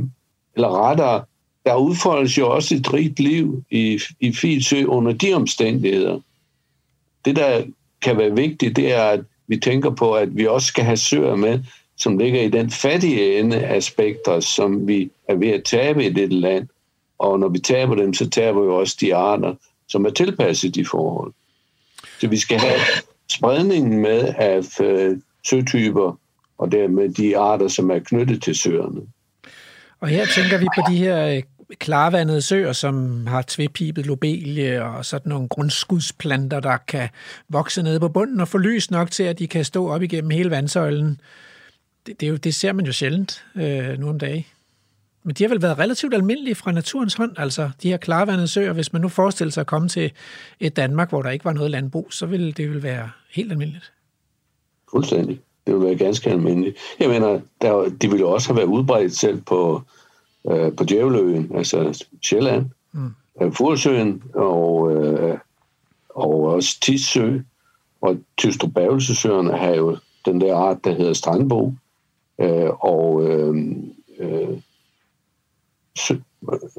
eller rettere, der udfoldes jo også et rigt liv i, i Filsø under de omstændigheder. Det, der kan være vigtigt, det er, at vi tænker på, at vi også skal have søer med, som ligger i den fattige ende af spektret, som vi er ved at tabe i dette land. Og når vi taber dem, så taber vi også de arter, som er tilpasset de forhold. Så vi skal have spredningen med af øh, søtyper, og dermed de arter, som er knyttet til søerne. Og her tænker vi på de her øh, klarvandede søer, som har tvepibet lobelie og sådan nogle grundskudsplanter, der kan vokse nede på bunden og få lys nok til, at de kan stå op igennem hele vandsøjlen. Det, det, er jo, det ser man jo sjældent øh, nu om dagen. Men de har vel været relativt almindelige fra naturens hånd, altså de her klarvandede søer. Hvis man nu forestiller sig at komme til et Danmark, hvor der ikke var noget landbrug, så ville det vel være helt almindeligt. Fuldstændig. Det ville være ganske almindeligt. Jeg mener, der, de ville også have været udbredt selv på, øh, på Djævleøen, altså Sjælland, mm. øh, Fursøen og, øh, og også Tissø. Og Tystrup Bavelsesøerne har jo den der art, der hedder strandbo. Øh, og øh, øh,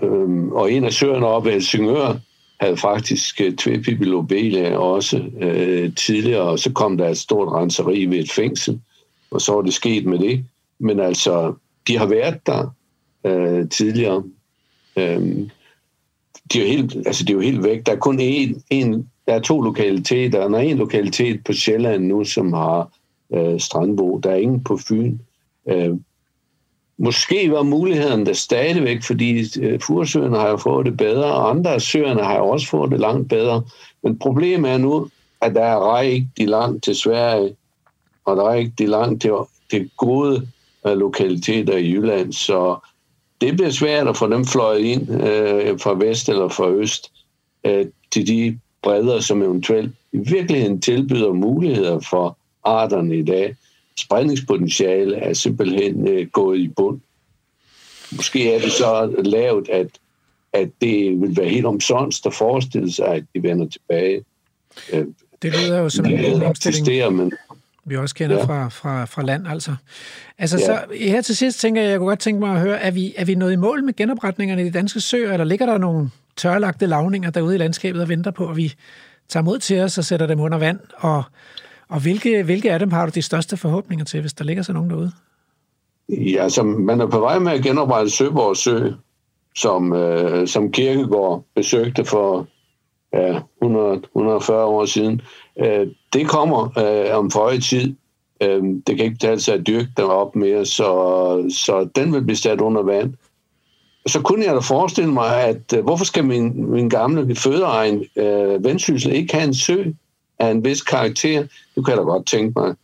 øh, og en af søerne oppe ved Helsingør havde faktisk øh, uh, Tvepipi også øh, tidligere, og så kom der et stort renseri ved et fængsel, og så var det sket med det. Men altså, de har været der øh, tidligere. Øh, de er, helt, altså, de er jo helt væk. Der er kun én, en, der er to lokaliteter. Der er en lokalitet på Sjælland nu, som har øh, strandbo. Der er ingen på Fyn. Øh, Måske var muligheden der stadigvæk, fordi øh, Fursøerne har jo fået det bedre, og andre af søerne har jo også fået det langt bedre. Men problemet er nu, at der er rigtig langt til Sverige, og der er rigtig langt til, til gode øh, lokaliteter i Jylland, så det bliver svært at få dem fløjet ind øh, fra vest eller fra øst øh, til de bredder, som eventuelt i virkeligheden tilbyder muligheder for arterne i dag spredningspotentiale er simpelthen øh, gået i bund. Måske er det så lavt, at, at det vil være helt omsonst at forestille sig, at de vender tilbage. Øh, det lyder jo som en omstilling. Men, vi også kender ja. fra, fra, fra land, altså. Altså, ja. så her til sidst tænker jeg, jeg kunne godt tænke mig at høre, er vi, er vi nået i mål med genopretningerne i de danske søer, eller ligger der nogle tørlagte lavninger derude i landskabet og venter på, at vi tager mod til os og sætter dem under vand, og og hvilke, hvilke af dem har du de største forhåbninger til, hvis der ligger så nogen derude? Ja, som, man er på vej med at genoprette Søborg Sø, som, øh, som Kirkegård besøgte for ja, 100, 140 år siden. Øh, det kommer øh, om for tid. Øh, det kan ikke betale sig at dyrke den op mere, så, så den vil blive sat under vand. Så kunne jeg da forestille mig, at øh, hvorfor skal min, min gamle fødeegn øh, Vendsyssel ikke have en sø? Af en vis karakter. du kan da godt tænke mig.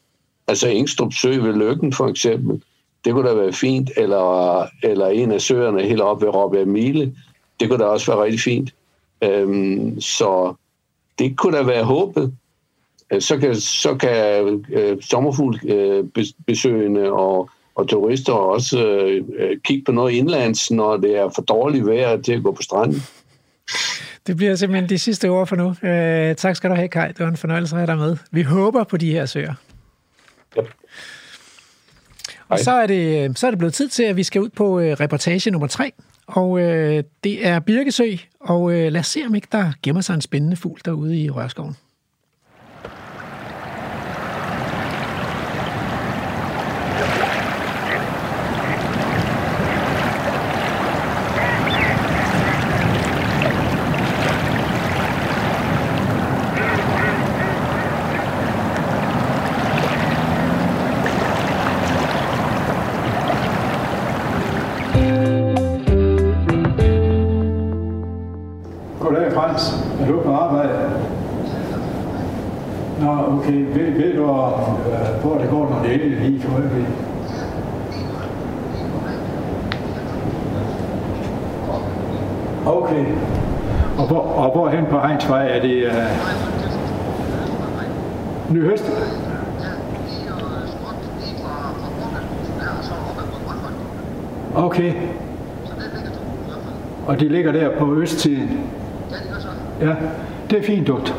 Altså Ingstrup Sø ved Lykken for eksempel. Det kunne da være fint. Eller, eller en af søerne helt op ved Robbe Mile. Det kunne da også være rigtig fint. Øhm, så det kunne da være håbet. Øh, så kan, så kan øh, sommerfuglbesøgende øh, og, og turister også øh, øh, kigge på noget indlands, når det er for dårligt vejr til at gå på stranden. Det bliver simpelthen de sidste ord for nu. Øh, tak skal du have, Kai. Det var en fornøjelse at have dig med. Vi håber på de her søer. Ja. Og så er, det, så er det blevet tid til, at vi skal ud på øh, reportage nummer tre. Og øh, det er Birkesø, og øh, lad os se, om ikke der gemmer sig en spændende fugl derude i Rørskoven. Egnsvej, er det uh, Ny Høst? Okay. Og de ligger der på østsiden? Ja, det er fint, dugt.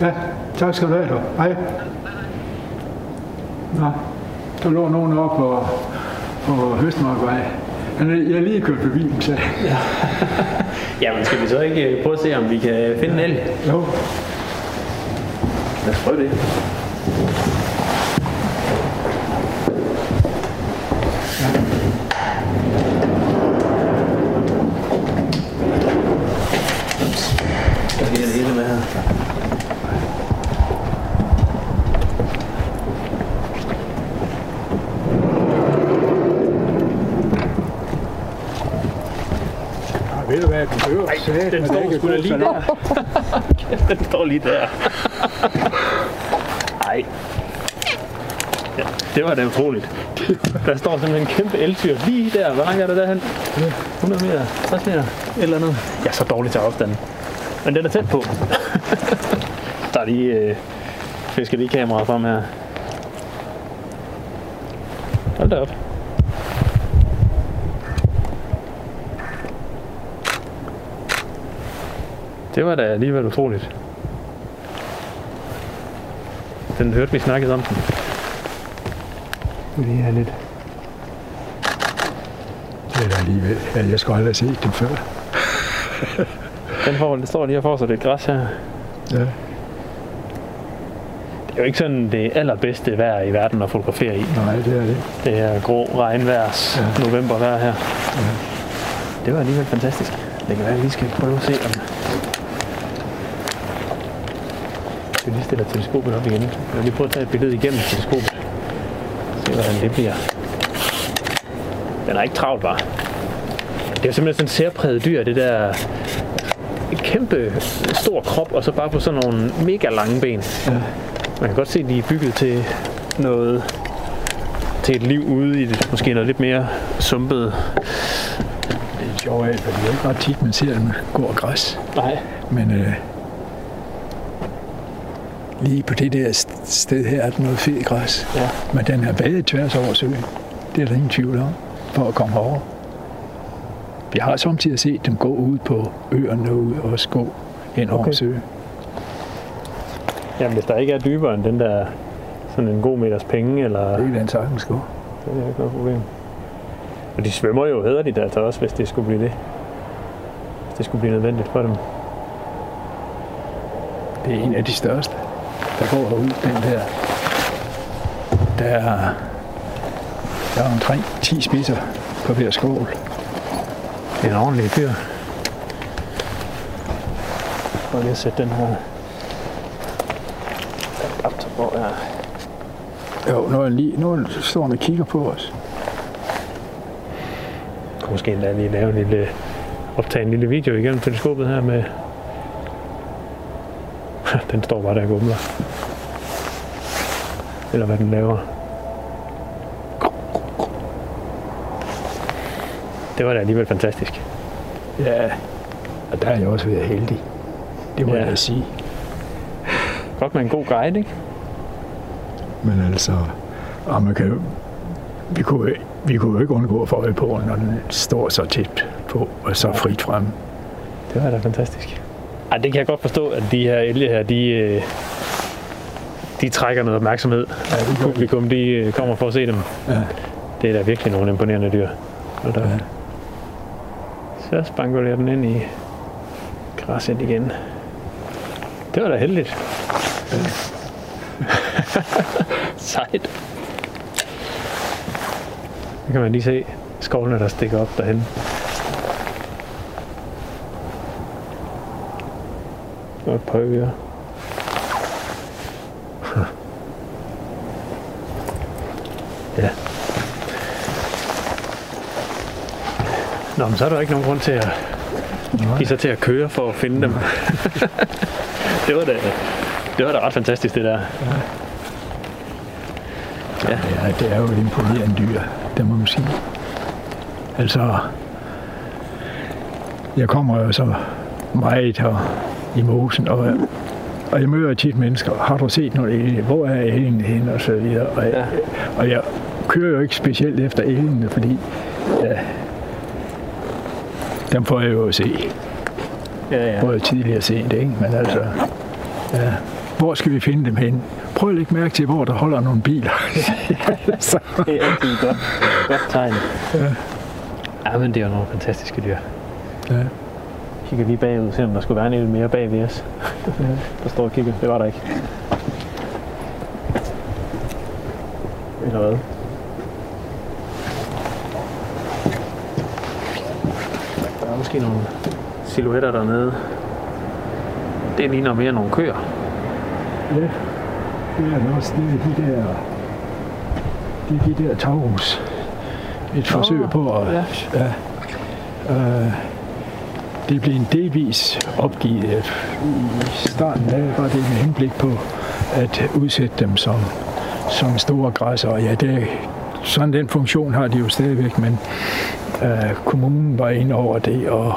Ja, tak skal du have, du. Hej. Nå, der lå nogen op på, på Høstmarkvej. Jeg er lige kørt forbi dem, så. Ja. Jamen, skal vi så ikke øh, prøve at se, om vi kan finde en el? Jo. Lad os prøve det. Behøver Nej, Den står sgu da lige der. den står lige der. Nej. Ja, det var da utroligt. Der står simpelthen en kæmpe elfyr lige der. Hvor langt er det derhen? 100 meter, 60 meter, et eller andet. Jeg er så dårlig til afstanden. Men den er tæt på. der er lige øh, fisker lige kameraet frem her. Hold da op. Det var da alligevel utroligt. Den hørte vi snakkede om den. Lige have lidt. Det er da alligevel. Ja, jeg skulle aldrig have set dem før. Den får, det står lige og får sig lidt græs her. Ja. Det er jo ikke sådan det allerbedste vejr i verden at fotografere i. Nej, det er det. Det er grå regnværs ja. novembervejr her. Ja. Det var alligevel fantastisk. Det kan være, at vi skal prøve at se, om... Jeg skal lige stille teleskopet op igen. Jeg vil lige prøve at tage et billede igennem teleskopet. Se, hvordan det bliver. Den er ikke travlt, var. Det er jo simpelthen sådan en særpræget dyr, det der et kæmpe stor krop, og så bare på sådan nogle mega lange ben. Ja. Man kan godt se, at de er bygget til noget til et liv ude i det, måske noget lidt mere sumpet. Sjovt, for det er jo ikke ret tit, man ser dem gå og græs. Nej. Men øh, lige på det der st- sted her er der noget fedt græs. Ja. Men den er badet tværs over søen. Det er der ingen tvivl om, for at komme over. Vi har samtidig set dem gå ud på øerne og også gå hen over Okay. søen. Jamen, hvis der ikke er dybere end den der sådan en god meters penge, eller Det er den sagtens gå. det er ikke noget problem. Og de svømmer jo hederligt altså også, hvis det skulle blive det. Hvis det skulle blive nødvendigt for dem. Det er en af de største, der går herude, den der. Der er, der er omkring 10 spidser på hver skål. En ordentlig fyr. Prøv lige at sætte den her op, hvor jeg... Jo, nu er lige, nu står han og kigger på os. måske endda lige lave en lille, optage en lille video igennem teleskopet her med... den står bare der og gumler. Eller hvad den laver. Det var da alligevel fantastisk. Ja, og der er jeg også været heldig. Det må Ja. jeg sige. Godt med en god guide, ikke? Men altså, og man kan vi kunne, vi kunne jo ikke undgå at få øje på, når den står så tæt på og så frit frem. Det var da fantastisk. Ej, det kan jeg godt forstå, at de her elge her, de, øh, de trækker noget opmærksomhed. Ja, det. Publikum, de øh, kommer for at se dem. Ja. Det er da virkelig nogle imponerende dyr. Og der, Ja. Så spangulerer den ind i græsset igen. Det var da heldigt. Sejt. Så kan man lige se skovlene, der stikker op derhen. Par ører. Ja. Nå, men så er der ikke nogen grund til at give sig til at køre for at finde dem. det var da, det var da ret fantastisk, det der. Ja. Ja, det er jo et imponerende dyr, det må man sige. Altså, jeg kommer jo så meget her i mosen, og, og jeg møder tit mennesker. Har du set noget elge? Hvor er elgen hen? Og så videre. Og, Ja. og jeg kører jo ikke specielt efter elgene, fordi ja, dem får jeg jo at se. Ja, ja. Både tidligere og sent, ikke? Men altså, ja. Hvor skal vi finde dem hen? Prøv at lægge mærke til, hvor der holder nogle biler. så, Det er altid godt, godt tegn. Ja. ja, men det er jo nogle fantastiske dyr. ja. Kigger lige bagud, se om der skulle være en lidt mere bag ved os. der står og kigger. Det var der ikke. Eller hvad? Der er måske nogle silhuetter dernede. Det ligner mere nogle køer. Ja, det er også. Det de der, det er de der tagrus. Et forsøg på at... ja. ja øh, det blev en delvis opgivet. I starten af var det med henblik på at udsætte dem som, som store græsser. Ja, det, sådan den funktion har de jo stadigvæk, men øh, kommunen var inde over det, og,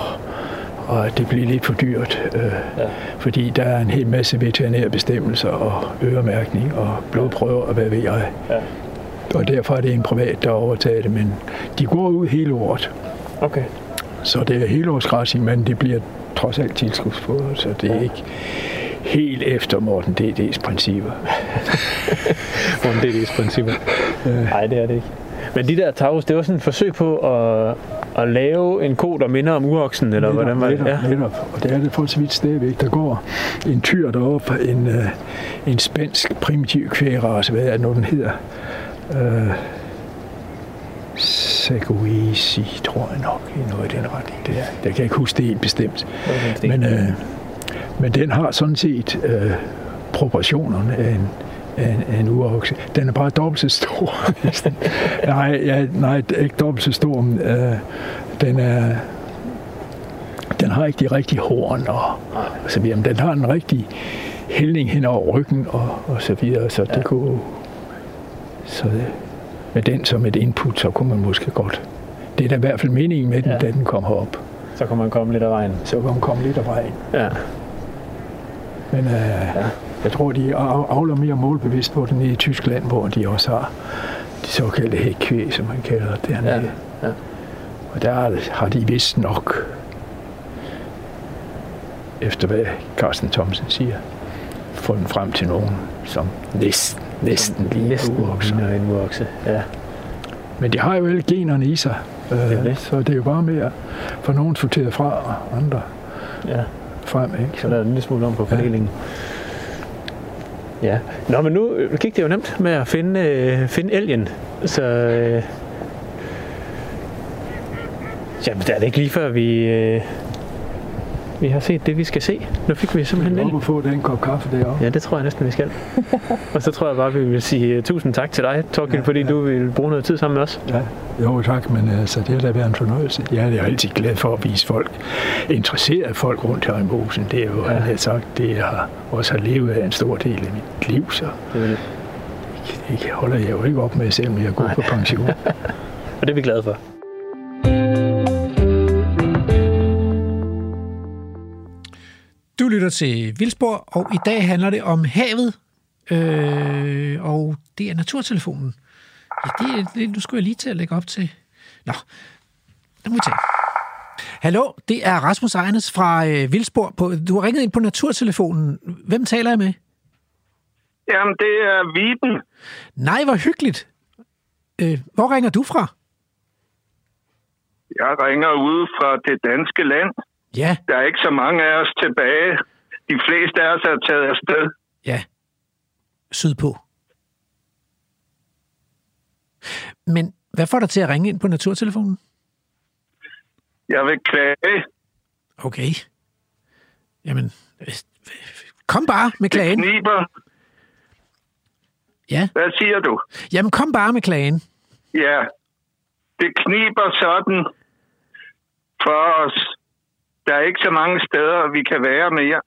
og det blev lidt for dyrt, øh, ja. fordi der er en hel masse veterinære bestemmelser og øremærkning og blodprøver og hvad ved jeg. Ja. Og derfor er det en privat, der overtager det, men de går ud hele året. Okay. Så det er helårsgræsning, men det bliver trods alt tilskudsfodret, så det er ikke helt efter Morten D.D.'s principper. Morten D.D.'s principper. Nej, det er det ikke. Men de der tavs, det var sådan et forsøg på at, at lave en ko, der minder om uroksen, eller netop, hvordan var det? Netop, ja. netop. Og det er det for så vidt stadigvæk. Der går en tyr deroppe, en, uh, en spansk primitiv kvægrace, hvad er det nu, den hedder? Uh, Segoisi, tror jeg nok, i noget i den retning. Det, er. det kan jeg ikke huske det helt bestemt. Men, uh, men den har sådan set uh, proportionerne af en, af en, af en urokse. Den er bare dobbelt så stor. nej, ja, nej, ikke dobbelt så stor. Men, uh, den er den har ikke de rigtige horn og, og så videre, men den har en rigtig hældning hen over ryggen og, og så videre, så ja. det kunne så det, med den som et input, så kunne man måske godt. Det er da i hvert fald meningen med den, ja. da den kom herop. Så kan man komme lidt af vejen. Så kan man komme lidt af vejen. Ja. Men øh, ja. jeg tror, de avler mere målbevidst på den i Tyskland, hvor de også har de såkaldte hækkvæg, som man kalder det dernede. Ja. Ja. Og der har de vist nok, efter hvad Carsten Thomsen siger, fundet frem til nogen, som næsten, næsten lige næsten urokser. en urokse. Ja. Men de har jo alle generne i sig, øh, Det det. så det er jo bare med at få nogen sorteret fra og andre ja. frem. Ikke? Så der er en lille smule om på fordelingen. Ja. ja. Nå, men nu gik det jo nemt med at finde, øh, finde elgen. Så... Øh, jamen, det er det ikke lige før, vi... Øh, vi har set det, vi skal se. Nu fik vi simpelthen Vi elg. må få den kop kaffe deroppe. Ja, det tror jeg næsten, vi skal. og så tror jeg bare, vi vil sige uh, tusind tak til dig, Torgild, ja, fordi ja. du vil bruge noget tid sammen med os. Ja, jo tak, men altså, det har da været en fornøjelse. Jeg er altid glad for at vise folk, interesserede folk rundt her i Mosen. Det er jo, ja. han sagt, det jeg har også har levet af en stor del af mit liv, så Det det. det holder jeg jo ikke op med, selvom jeg er gået på pension. Og det er vi glade for. Lytter til Vildspor, og i dag handler det om havet, øh, og det er naturtelefonen. Ja, det, det, nu skulle jeg lige til at lægge op til... Nå, det må vi tage. Hallo, det er Rasmus Ejernes fra øh, Vildspor. På, du har ringet ind på naturtelefonen. Hvem taler jeg med? Jamen, det er Viben. Nej, hvor hyggeligt. Øh, hvor ringer du fra? Jeg ringer ude fra det danske land. Ja, Der er ikke så mange af os tilbage. De fleste af os er taget afsted. ja. Sydpå. Men hvad får dig til at ringe ind på naturtelefonen? Jeg vil klage. Okay. Jamen, øh, kom bare med Det klagen. kniber. Ja, Hvad siger du? jamen kom bare med klagen. Ja, det kniber sådan for os. Der er ikke så mange steder, vi kan være mere.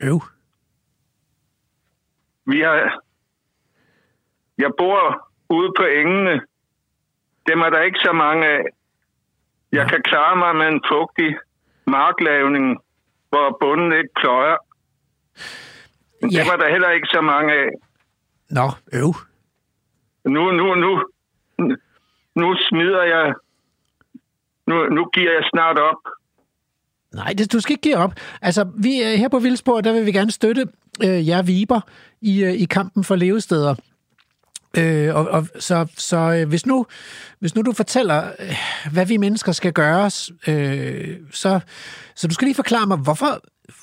Øv. Vi har... Jeg bor ude på engene. Dem er der ikke så mange af. Jeg Nå. kan klare mig med en fugtig marklavning, hvor bunden ikke pløjer. Ja. dem er der heller ikke så mange af. Nå, øv. Nu, nu, nu, nu smider jeg... Nu, nu giver jeg snart op. Nej, det, du skal ikke give op. Altså, vi er her på Vildspor, der vil vi gerne støtte øh, jer viber i, øh, i kampen for levesteder. Øh, og, og, så så øh, hvis, nu, hvis nu du fortæller, øh, hvad vi mennesker skal gøre, øh, så, så du skal lige forklare mig, hvorfor,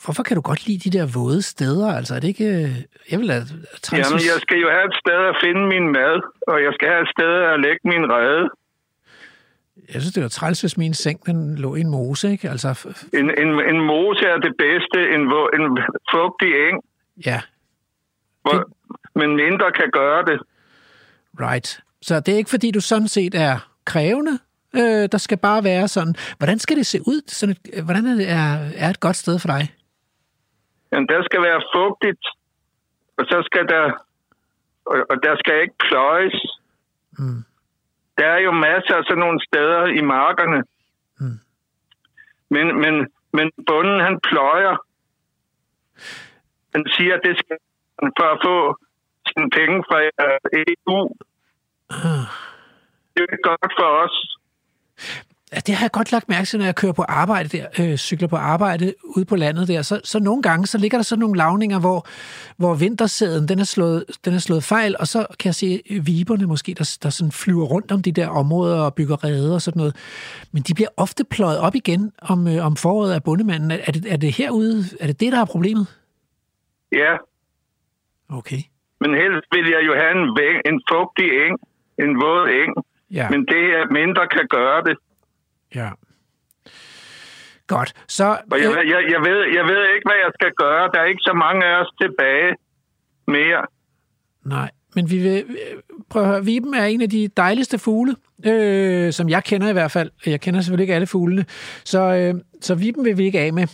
hvorfor kan du godt lide de der våde steder? Altså, er det ikke... øh, Jeg vil have træls, Jamen, jeg skal jo have et sted at finde min mad, og jeg skal have et sted at lægge min rede jeg synes, det var træls, hvis min seng den lå i en mose, ikke? Altså, En, en, en mose er det bedste, en, en fugtig eng, ja, hvor, men mindre kan gøre det. right. Så det er ikke, fordi du sådan set er krævende, Øh, der skal bare være sådan. Hvordan skal det se ud? Sådan et, hvordan er, det, er, er et godt sted for dig? Jamen, der skal være fugtigt, og så skal der, og, og der skal ikke pløjes. Mm. Der er jo masser af sådan nogle steder i markerne. Mm. Men, men, men bunden, han pløjer. Han siger, at det skal han for at få sine penge fra EU. Ah. Det er godt for os. Det har jeg godt lagt mærke til, når jeg kører på arbejde der, øh, cykler på arbejde ude på landet der. Så, så nogle gange, så ligger der sådan nogle lavninger, hvor, hvor vintersæden, den er, slået, den er slået fejl, og så kan jeg se viberne måske, der, der sådan flyver rundt om de der områder og bygger rede og sådan noget. Men de bliver ofte pløjet op igen om, øh, om foråret af bundemanden. Er, er, det, er det herude, er det det, der er problemet? Ja, Okay. men helst vil jeg jo have en, væg, en fugtig eng, en våd eng. Ja, Men det her mindre kan gøre det. Ja. Godt. Så, Og jeg, øh, jeg, jeg, ved, jeg ved ikke, hvad jeg skal gøre. Der er ikke så mange af os tilbage mere. Nej, men vi vil... Prøv at høre, viben er en af de dejligste fugle, øh, som jeg kender i hvert fald. Jeg kender selvfølgelig ikke alle fuglene. Så, øh, så viben vil vi ikke af med.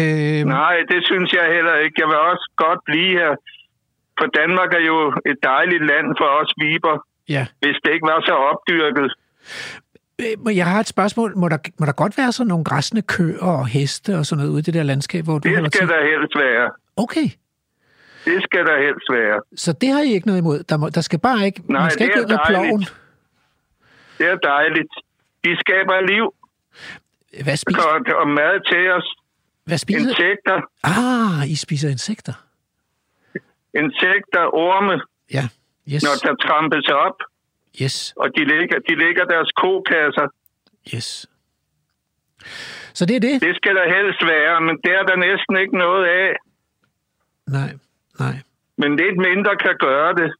Øh, Nej, det synes jeg heller ikke. Jeg vil også godt blive her. For Danmark er jo et dejligt land for os viber, ja. hvis det ikke var så opdyrket. Øh, Jeg har et spørgsmål. Må der, må der godt være sådan nogle græsne køer og heste og sådan noget ude i det der landskab, hvor du Det skal der helst være. Okay, Det skal der helst være. så det har I ikke noget imod. Der, må, der skal bare ikke... Nej, man skal det ikke er ud med ploven. dejligt. Det er dejligt. De skaber liv Hvad spiser, og, og mad til os. hvad spiser Insekter, Ah, I spiser insekter. insekter, orme, Ja, yes, når der trampes op, yes, og de ligger, de ligger deres kokasser. yes. Så det er det? Det skal der helst være, men det er der næsten ikke noget af. Nej, nej. Men lidt mindre kan gøre det.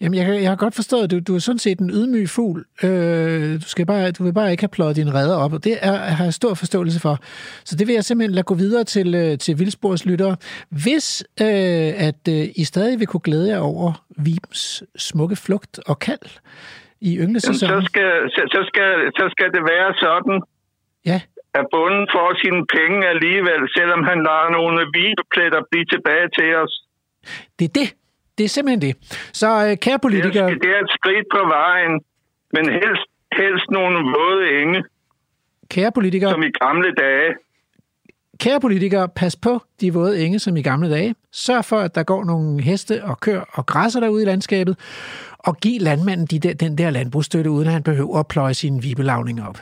Jamen, jeg, jeg har godt forstået, du, du er sådan set en ydmyg fugl. Øh, du, skal bare, du vil bare ikke have pløjet dine redder op, og det er, har jeg stor forståelse for. Så det vil jeg simpelthen lade gå videre til, øh, til Vildsborgs lyttere. Hvis øh, at øh, I stadig vil kunne glæde jer over Vibens smukke flugt og kald i Jamen, så, ynglesæsonen, skal, så, så, skal, så skal det være sådan, ja, at bunden får sine penge alligevel, selvom han lader nogle vibepletter blive tilbage til os. det er det. Det er simpelthen det. Så øh, kære er, politikere, det er et skridt på vejen, men helst, helst nogle våde enge, kære politikere, som i gamle dage. Kære politikere, pas på de våde enge som i gamle dage. Sørg for, at der går nogle heste og køer og græsser derude i landskabet, og giv landmanden de der, den der landbrugsstøtte, uden at han behøver at pløje sine vibelavninger op.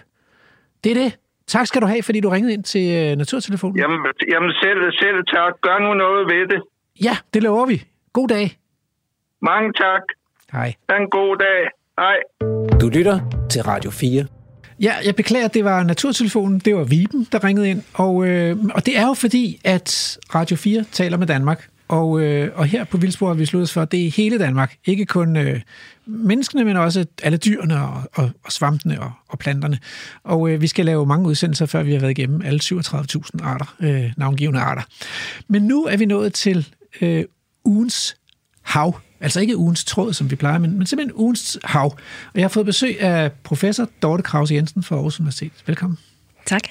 Det er det. Tak skal du have, fordi du ringede ind til øh, Naturtelefonen. Jamen, jamen selv, selv tak. Gør nu noget ved det. Ja, det lover vi. God dag. Mange tak. Hej. Ha' en god dag. Hej. Du lytter til Radio 4. Ja, jeg beklager, at det var Naturtelefonen. Det var Viben, der ringede ind. Og, øh, og det er jo fordi, at Radio 4 taler med Danmark. Og, øh, og her på Vildsborg har vi slået os for, at det er hele Danmark. Ikke kun øh, menneskene, men også alle dyrene og, og, og svampene og, og planterne. Og øh, vi skal lave mange udsendelser, før vi har været igennem alle 37.000 arter, øh, navngivende arter. Men nu er vi nået til øh, ugens hav. Altså ikke ugens tråd, som vi plejer, men, men simpelthen ugens hav. Og jeg har fået besøg af professor Dorte Krause Jensen fra Aarhus Universitet. Velkommen. Tak.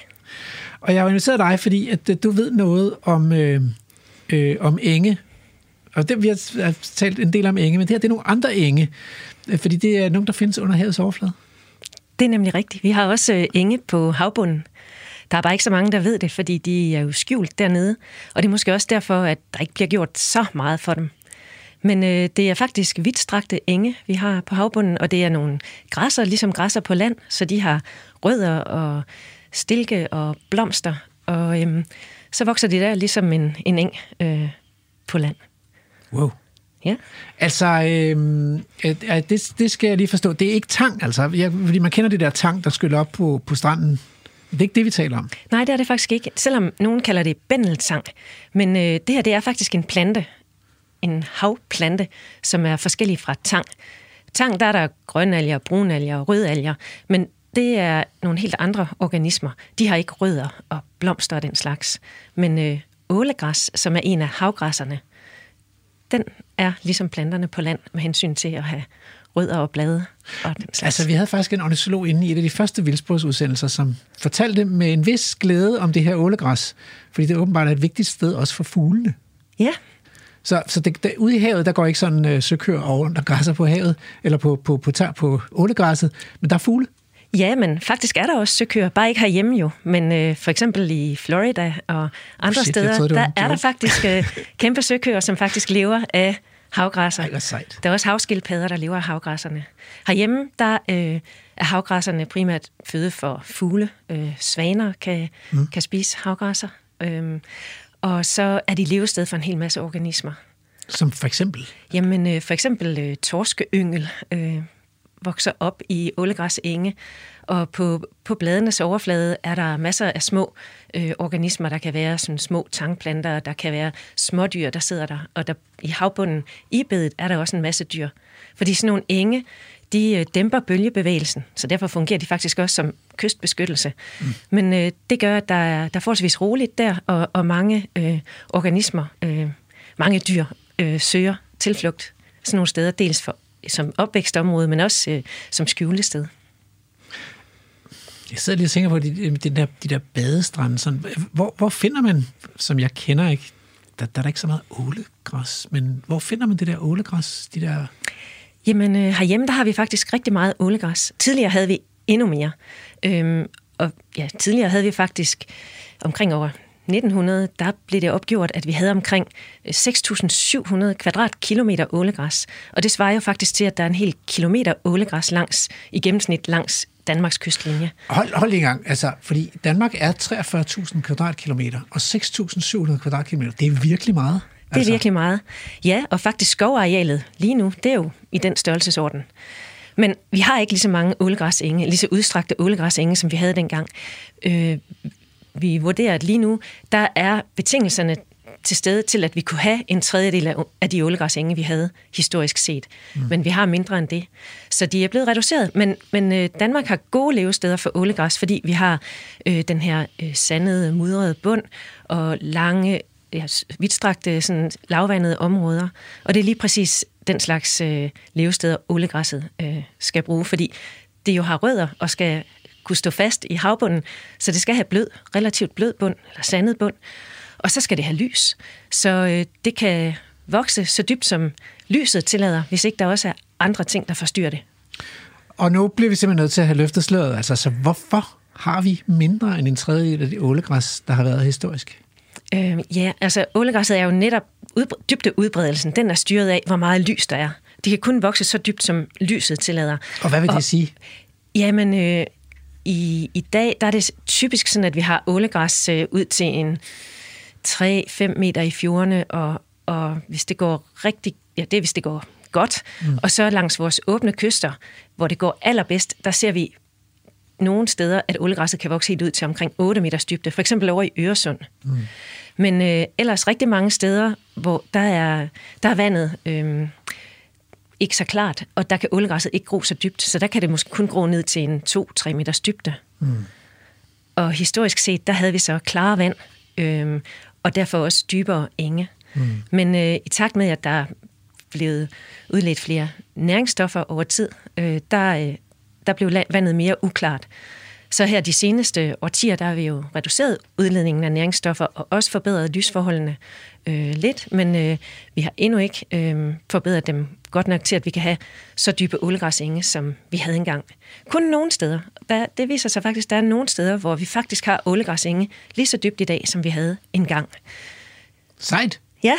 Og jeg har inviteret dig, fordi at øh, du ved noget om, øh, øh, om enge. Og det, vi har har talt en del om enge, men det her det er nogle andre enge. Øh, Fordi det er nogle, der findes under havets overflade. Det er nemlig rigtigt. Vi har også øh, enge på havbunden. Der er bare ikke så mange, der ved det, fordi de er jo skjult dernede. Og det er måske også derfor, at der ikke bliver gjort så meget for dem. Men øh, det er faktisk vidtstrakte enge, vi har på havbunden, og det er nogle græsser, ligesom græsser på land, så de har rødder og stilke og blomster, og øhm, så vokser de der ligesom en, en eng øh, på land. Wow. Ja. Altså, øh, øh, det, det skal jeg lige forstå. Det er ikke tang, altså. Jeg, fordi man kender det der tang, der skyller op på, på stranden. Det er ikke det, vi taler om. Nej, det er det faktisk ikke, selvom nogen kalder det bændeltang. Men øh, det her, det er faktisk en plante, en havplante, som er forskellig fra tang. Tang, der er der grønalger, brunalger og rødalger, men det er nogle helt andre organismer. De har ikke rødder og blomster og den slags. Men øh, ålegræs, som er en af havgræsserne, den er ligesom planterne på land med hensyn til at have rødder og blade. Og den slags. Altså, vi havde faktisk en ornitolog inde i et af de første vildsporsudsendelser, som fortalte med en vis glæde om det her ålegræs, fordi det åbenbart er et vigtigt sted også for fuglene. Ja, Så, så det, der, ude i havet, der går ikke sådan øh, søkør over, der græsser på havet, eller på, på, på, på, på ålegræsset, men der er fugle. Ja, men faktisk er der også søkøer, bare ikke herhjemme jo, men øh, for eksempel i Florida og andre Shit, jeg steder, troede, der er der faktisk øh, kæmpe søkøer, som faktisk lever af havgræsser. Ej, sejt. Der er også havskildpadder, der lever af havgræsserne. Herhjemme, der øh, er havgræsserne primært føde for fugle. Øh, svaner kan, mm. kan spise havgræsser. Øhm, og så er de levested for en hel masse organismer. Som for eksempel. Jamen, øh, for eksempel øh, torskeyngel øh, vokser op i ålegræsenge, og på, på bladenes overflade er der masser af små øh, organismer. Der kan være sådan små tangplanter, der kan være smådyr, der sidder der. Og der, i havbunden, i bedet, er der også en masse dyr. Fordi sådan nogle enge, de øh, dæmper bølgebevægelsen, så derfor fungerer de faktisk også som kystbeskyttelse. Mm. Men øh, det gør, at der er, der er forholdsvis roligt der, og, og mange øh, organismer, øh, mange dyr øh, søger tilflugt sådan nogle steder, dels for, som opvækstområde, men også øh, som skjulested. Jeg sidder lige og tænker på de, de, der, de der badestrande. Sådan, hvor, hvor finder man, som jeg kender ikke, der, der er der ikke så meget ålegræs, men hvor finder man det der ålegræs? De der, Jamen, øh, herhjemme, der har vi faktisk rigtig meget ålegræs. Tidligere havde vi endnu mere. Øhm, og ja, tidligere havde vi faktisk omkring over 1900, der blev det opgjort, at vi havde omkring øh, 6.700 kvadratkilometer ålegræs. Og det svarer jo faktisk til, at der er en hel kilometer ålegræs langs, i gennemsnit langs Danmarks kystlinje. hold, hold lige en gang, altså, fordi Danmark er 43.000 kvadratkilometer, og 6.700 kvadratkilometer, det er virkelig meget. Det er altså. virkelig meget. Ja, og faktisk skovarealet lige nu, det er jo i den størrelsesorden. Men vi har ikke lige så mange ålegræsenge, lige så udstrakte ålegræsenge, som vi havde dengang. Øh, vi vurderer, at lige nu, der er betingelserne til stede til, at vi kunne have en tredjedel af- de ålegræsenge, vi havde historisk set. Mm. Men vi har mindre end det. Så de er blevet reduceret. Men, men øh, Danmark har gode levesteder for ålegræs, fordi vi har øh, den her øh, sandede, mudrede bund og lange, ja, vidtstrakte, sådan, lavvandede områder. Og det er lige præcis den slags øh, levesteder, ålegræsset øh, skal bruge, fordi det jo har rødder og skal kunne stå fast i havbunden, så det skal have blød, relativt blød bund, eller sandet bund, og så skal det have lys. Så øh, det kan vokse så dybt, som lyset tillader, hvis ikke der også er andre ting, der forstyrrer det. Og nu bliver vi simpelthen nødt til at have løftet sløret. Altså, så hvorfor har vi mindre end en tredjedel af det ålegræs, der har været historisk? Øh, ja, altså ålegræsset er jo netop udbr- dybde udbredelsen. Den er styret af, hvor meget lys der er. De kan kun vokse så dybt, som lyset tillader. Og hvad vil det Og- sige? Jamen, øh, i, i dag der er det typisk sådan, at vi har ålegræs øh, ud til en 3-5 meter i fjordene, og, og hvis det går rigtig, ja, det er hvis det går godt, mm. og så langs vores åbne kyster, hvor det går allerbedst, der ser vi nogle steder, at ålegræsset kan vokse helt ud til omkring 8 meters dybde, for eksempel over i Øresund. Mm. Men øh, ellers rigtig mange steder, hvor der er, der er vandet øh, ikke så klart, og der kan ålegræsset ikke gro så dybt, så der kan det måske kun gro ned til en 2-3 meters dybde. Mm. Og historisk set, der havde vi så klare vand, øh, og derfor også dybere enge. Mm. Men øh, i takt med, at der er blevet udledt flere næringsstoffer over tid, øh, der, øh, der blev vandet mere uklart. Så her de seneste årtier, der har vi jo reduceret udledningen af næringsstoffer og også forbedret lysforholdene øh, lidt, men øh, vi har endnu ikke øh, forbedret dem godt nok til, at vi kan have så dybe ålegræsenge, som vi havde engang. Kun nogle steder. Der, det viser sig faktisk, at der er nogle steder, hvor vi faktisk har ålegræsenge lige så dybt i dag, som vi havde engang. Sejt. Ja,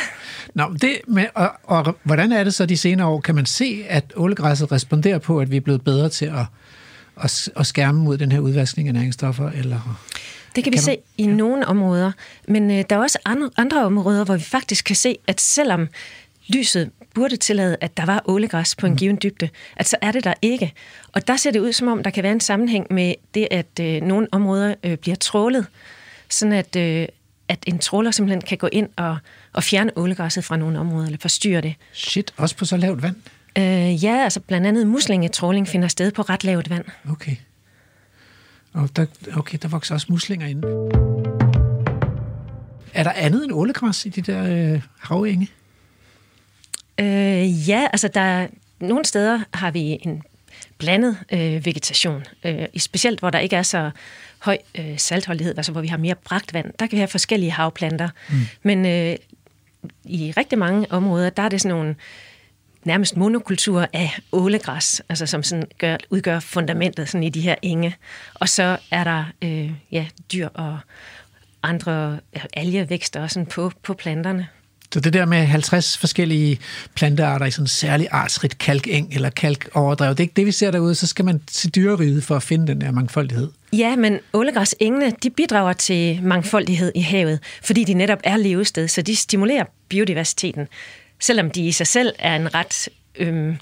Nå, men det med, og, og hvordan er det så de senere år? Kan man se, at ålegræsset responderer på, at vi er blevet bedre til at, at, at skærme mod den her udvaskning af næringsstoffer? Eller? Det kan vi Kan se man- i nogle områder, men øh, der er også andre, andre områder, hvor vi faktisk kan se, at selvom lyset burde tillade, at der var ålegræs på en given dybde, at så er det der ikke. Og der ser det ud, som om der kan være en sammenhæng med det, at øh, nogle områder øh, bliver trålet, sådan at, øh, at en tråler simpelthen kan gå ind og, og fjerne ålegræsset fra nogle områder, eller forstyrre det. Shit, også på så lavt vand? Øh, ja, altså blandt andet muslingetråling finder sted på ret lavt vand. Okay. Og der, okay, der vokser også muslinger inde. Er der andet end ålegræs i de der øh, havenge? Øh, ja, altså der er nogle steder har vi en blandet øh, vegetation, øh, specielt hvor der ikke er så høj øh, saltholdighed, altså hvor vi har mere bragt vand. Der kan vi have forskellige havplanter. Mm. Men øh, i rigtig mange områder, der er det sådan nogle nærmest monokultur af ålegræs, altså som sådan gør, udgør fundamentet sådan i de her enge. Og så er der øh, ja, dyr og andre algevækster sådan på, på planterne. Så det der med 50 forskellige plantearter i sådan en særlig artsrigt kalkeng eller kalkoverdrev, det er ikke det, vi ser derude, så skal man til dyreriget for at finde den der mangfoldighed. Ja, men ålegræsengene, de bidrager til mangfoldighed i havet, fordi de netop er levested, så de stimulerer biodiversiteten. Selvom de i sig selv er en ret øhm,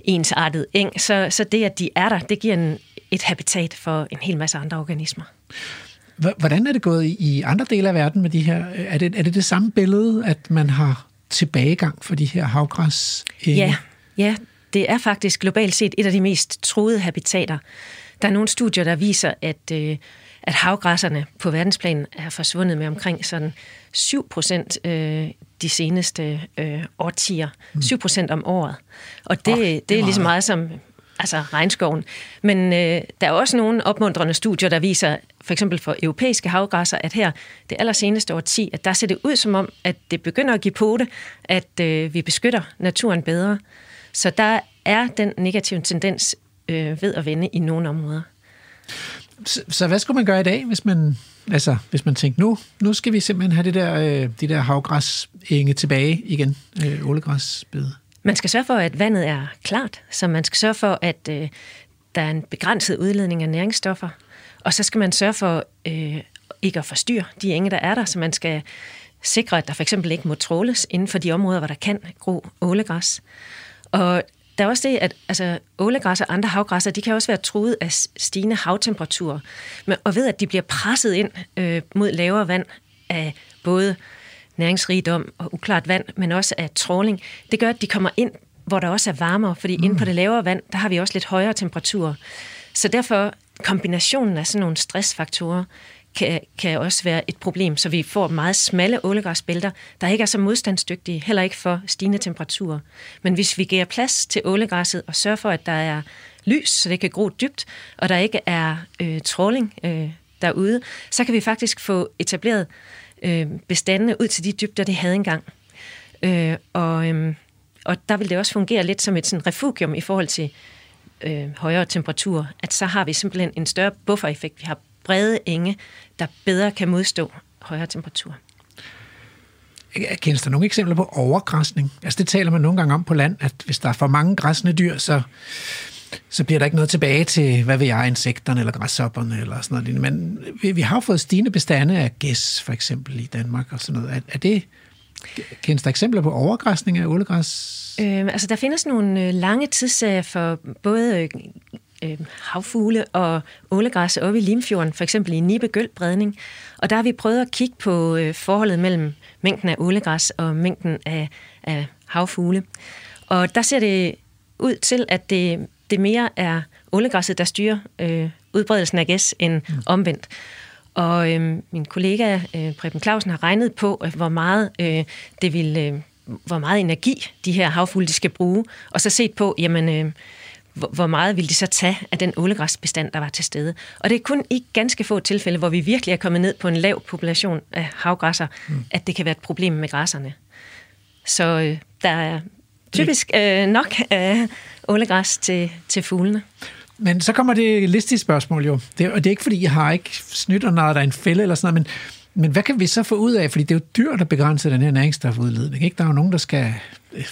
ensartet eng, så, så det, at de er der, det giver en, et habitat for en hel masse andre organismer. Hvordan er det gået i andre dele af verden med de her? Er det er det, det samme billede, at man har tilbagegang for de her havgræs? Ja, ja, det er faktisk globalt set et af de mest troede habitater. Der er nogle studier, der viser, at, øh, at havgræsserne på verdensplan er forsvundet med omkring sådan 7 procent øh, de seneste øh, årtier. 7 mm. procent om året. Og det, oh, det, det er lige så meget som altså regnskoven. Men øh, der er også nogle opmuntrende studier, der viser, for eksempel for europæiske havgræsser, at her det allerseneste årti, at der ser det ud som om, at det begynder at give pote, at øh, vi beskytter naturen bedre. Så der er den negative tendens øh, ved at vende i nogle områder. Så, så hvad skulle man gøre i dag, hvis man, altså, hvis man tænker, nu, nu skal vi simpelthen have det der, øh, de der havgræsenge tilbage igen, øh, ålegræsbede? Man skal sørge for, at vandet er klart, så man skal sørge for, at øh, der er en begrænset udledning af næringsstoffer, og så skal man sørge for øh, ikke at forstyrre de enge, der er der, så man skal sikre, at der for eksempel ikke må tråles inden for de områder, hvor der kan gro ålegræs. Og der er også det, at altså, ålegræs og andre havgræsser, de kan også være truet af stigende havtemperaturer. Men, og ved, at de bliver presset ind øh, mod lavere vand af både næringsrigdom og uklart vand, men også af tråling, det gør, at de kommer ind, hvor der også er varmere, fordi mm. inde på det lavere vand, der har vi også lidt højere temperaturer. Så derfor kombinationen af sådan nogle stressfaktorer kan, kan også være et problem, så vi får meget smalle ålegræsbælter, der ikke er så modstandsdygtige, heller ikke for stigende temperaturer. Men hvis vi giver plads til ålegræsset og sørger for, at der er lys, så det kan gro dybt, og der ikke er øh, tråling øh, derude, så kan vi faktisk få etableret øh, bestandene ud til de dybder, det havde engang. Øh, og, øh, og der vil det også fungere lidt som et sådan refugium i forhold til øh, højere temperaturer, at så har vi simpelthen en større buffereffekt. Vi har brede enge, der bedre kan modstå højere temperaturer. Kendes der nogle eksempler på overgræsning? Altså det taler man nogle gange om på land, at hvis der er for mange græsne dyr, så, så bliver der ikke noget tilbage til, hvad ved jeg, insekterne eller græshopperne eller sådan noget. Men vi, vi har fået stigende bestande af gæs, for eksempel i Danmark og sådan noget. Er, er det, kendes der eksempler på overgræsning af ålegræs? Øh, altså der findes nogle øh, lange tidsserier for både øh, havfugle og ålegræs oppe i Limfjorden, for eksempel i Nibe Gølbredning. Og der har vi prøvet at kigge på øh, forholdet mellem mængden af ålegræs og mængden af, af havfugle. Og der ser det ud til, at det, det mere er ålegræsset, der styrer øh, udbredelsen af gæs end mm. omvendt. Og øh, min kollega øh, Preben Clausen har regnet på, øh, hvor meget øh, det vil, øh, hvor meget energi de her havfugle de skal bruge, og så set på, jamen øh, hvor meget vil de så tage af den ålegræsbestand, der var til stede. Og det er kun i ganske få tilfælde, hvor vi virkelig er kommet ned på en lav population af havgræsser, mm. at det kan være et problem med græsserne. Så øh, der er typisk øh, nok af ålegræs til, til fuglene. Men så kommer det listige spørgsmål jo. Det, og det er ikke, fordi jeg har ikke snydt og der er en fælde eller sådan noget, men, men hvad kan vi så få ud af? Fordi det er jo dyrt at begrænse den her næringsstofudledning. Ikke? Der er jo nogen, der skal øh,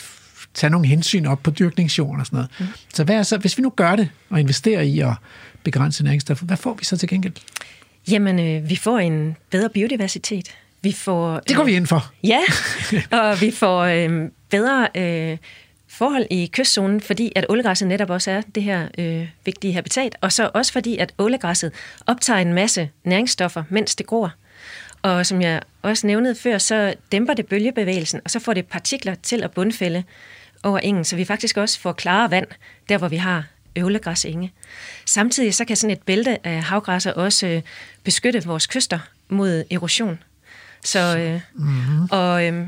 tage nogle hensyn op på dyrkningsjorden og sådan noget. Mm. Så hvad er så, hvis vi nu gør det og investerer i at begrænse næringsstoffer, hvad får vi så til gengæld? Jamen, øh, vi får en bedre biodiversitet. Vi får, det går øh, vi ind for. Ja, og vi får øh, bedre øh, forhold i kystzonen, fordi at ålegræsset netop også er det her øh, vigtige habitat, og så også fordi, at ålegræsset optager en masse næringsstoffer, mens det gror. Og som jeg også nævnede før, så dæmper det bølgebevægelsen, og så får det partikler til at bundfælde over engen, så vi faktisk også får klare vand, der hvor vi har øvlegræsenge. Samtidig så kan sådan et bælte af havgræsser også øh, beskytte vores kyster mod erosion. Så, øh, mm-hmm. og øh,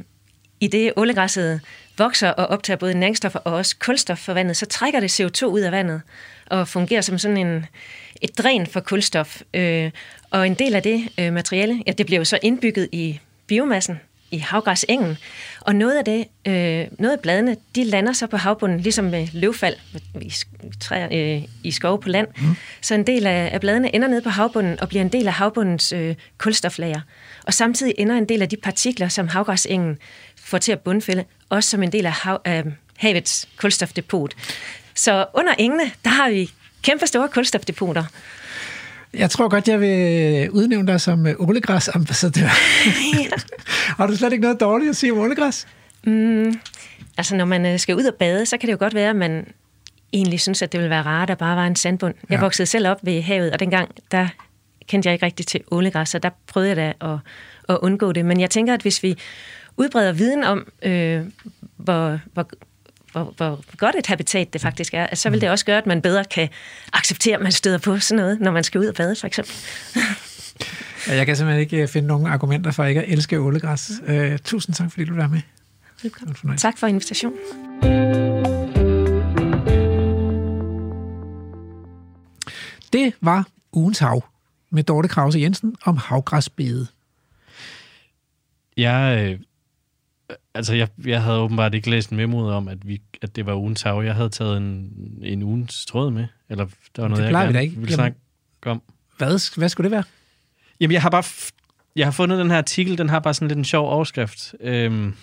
i det ålegræsset vokser og optager både næringsstoffer og også kulstof fra vandet, så trækker det CO2 ud af vandet og fungerer som sådan en, et dræn for kulstof. Øh, og en del af det øh, materiale, ja, det bliver jo så indbygget i biomassen, i havgræsengen. Og noget af det, øh, noget af bladene, de lander så på havbunden, ligesom med løvfald i, træer, øh, i skove på land. Mm. Så en del af, af bladene ender ned på havbunden og bliver en del af havbundens øh, kulstoflager. Og samtidig ender en del af de partikler, som havgræsengen får til at bundfælde, også som en del af hav, øh, havets kulstofdepot. Så under engene, der har vi kæmpe store kulstofdepoter. Jeg tror godt, jeg vil udnævne dig som ålegræsambassadør. Har du slet ikke noget dårligt at sige om ålegræs? Mm, altså, når man øh, skal ud og bade, så kan det jo godt være, at man egentlig synes, at det ville være rart, at bare var en sandbund. Ja. Jeg voksede selv op ved havet, og dengang, der kendte jeg ikke rigtig til ålegræs, så der prøvede jeg da at, at undgå det. Men jeg tænker, at hvis vi udbreder viden om, øh, hvor, hvor, hvor, hvor godt et habitat det faktisk er, så vil det også gøre, at man bedre kan acceptere, at man støder på sådan noget, når man skal ud og bade, for eksempel. ja, jeg kan simpelthen ikke øh, finde nogen argumenter for ikke at elske ålegræs. Uh, tusind tak, fordi du var med. Velkommen. Tak for invitationen. Det var ugens hav med Dorte Krause Jensen om havgræsbede. Jeg øh, altså, jeg, jeg havde åbenbart ikke læst en memo om, at, vi, at det var ugens hav. Jeg havde taget en, en ugens tråd med. Eller der var noget, det jeg gerne ikke. ville snakke om. Hvad, hvad skulle det være? Jamen, jeg har bare... Jeg har fundet den her artikel, den har bare sådan lidt en sjov overskrift. Øhm,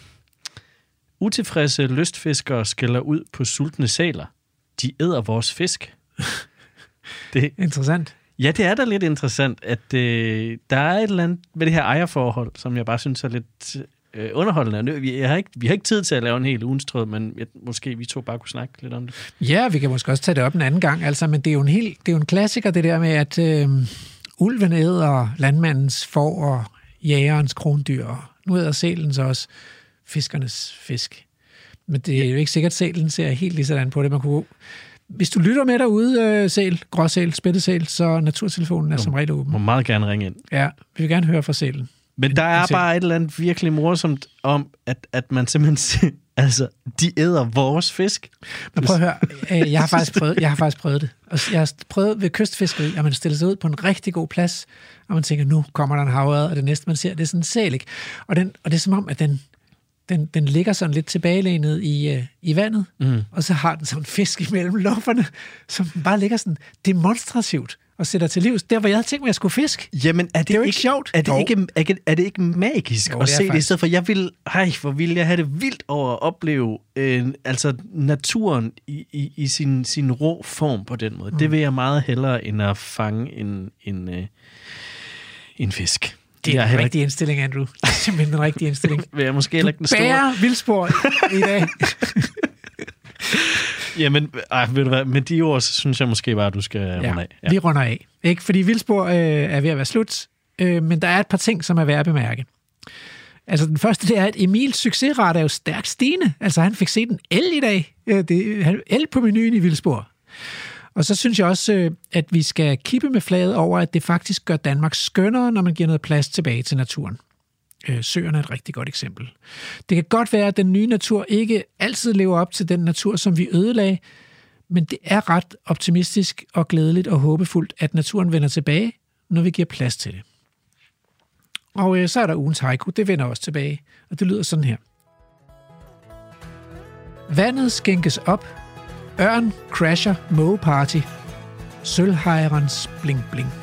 utilfredse lystfiskere skælder ud på sultne sæler. De æder vores fisk. det, Interessant. Ja, det er da lidt interessant, at øh, der er et eller andet med det her ejerforhold, som jeg bare synes er lidt øh, underholdende. Vi har, ikke, vi har ikke tid til at lave en hel ugens tråd, men jeg, måske vi to bare kunne snakke lidt om det. Ja, vi kan måske også tage det op en anden gang, altså, men det er jo en, helt, det er jo en klassiker, det der med, at øh, ulven æder landmandens får og jægerens krondyr, og nu æder sælen så også fiskernes fisk. Men det er jo ikke sikkert, at sælen ser helt lige sådan på det. Man kunne hvis du lytter med derude, øh, sæl, gråsæl, spættesæl, så naturtelefonen er som regel åben. Må meget gerne ringe ind. Ja, vi vil gerne høre fra sælen. Men der er bare et eller andet virkelig morsomt om, at, at man simpelthen... altså, de æder vores fisk. Men prøv at høre, øh, jeg har faktisk prøvet, jeg har faktisk prøvet det. Og jeg har prøvet ved kystfiskeri, at man stiller sig ud på en rigtig god plads, og man tænker, nu kommer der en havørred, og det næste, man ser, det er sådan en sæl, ikke? Og, den, og det er som om, at den, den, den ligger sådan lidt tilbagelænet i, uh, i vandet, mm. og så har den sådan en fisk imellem lufferne, som bare ligger sådan demonstrativt og sætter til livs. Der, hvor jeg havde tænkt mig, at jeg skulle fisk. Jamen, er det, det er jo ikke sjovt. Er det, ikke, er, er det ikke magisk jo, at se det i stedet for? Jeg vil, hej, hvor vil jeg have det vildt over at opleve øh, altså naturen i, i, i sin, sin rå form på den måde. Mm. Det vil jeg meget hellere, end at fange en, en, øh, en fisk. Det er en rigtig indstilling, Andrew. Det er simpelthen en rigtig indstilling. vil jeg måske du ikke den store... bærer vildspor i dag. Jamen, ej, ved du hvad, med de ord, så synes jeg måske bare, at du skal ja, runde af. Ja. vi runder af. Ikke? Fordi vildspor øh, er ved at være slut, øh, men der er et par ting, som er værd at bemærke. Altså, den første, det er, at Emils succesrate er jo stærkt stigende. Altså, han fik set en el i dag. Det er el på menuen i vildspor. Og så synes jeg også, øh, at vi skal kippe med flaget over, at det faktisk gør Danmark skønnere, når man giver noget plads tilbage til naturen. Øh, søerne er et rigtig godt eksempel. Det kan godt være, at den nye natur ikke altid lever op til den natur, som vi ødelagde, men det er ret optimistisk og glædeligt og håbefuldt, at naturen vender tilbage, når vi giver plads til det. Og øh, så er der ugens haiku, det vender også tilbage, og det lyder sådan her. Vandet skænkes op, ørn crasher Moe Party, sølvhejrens bling bling.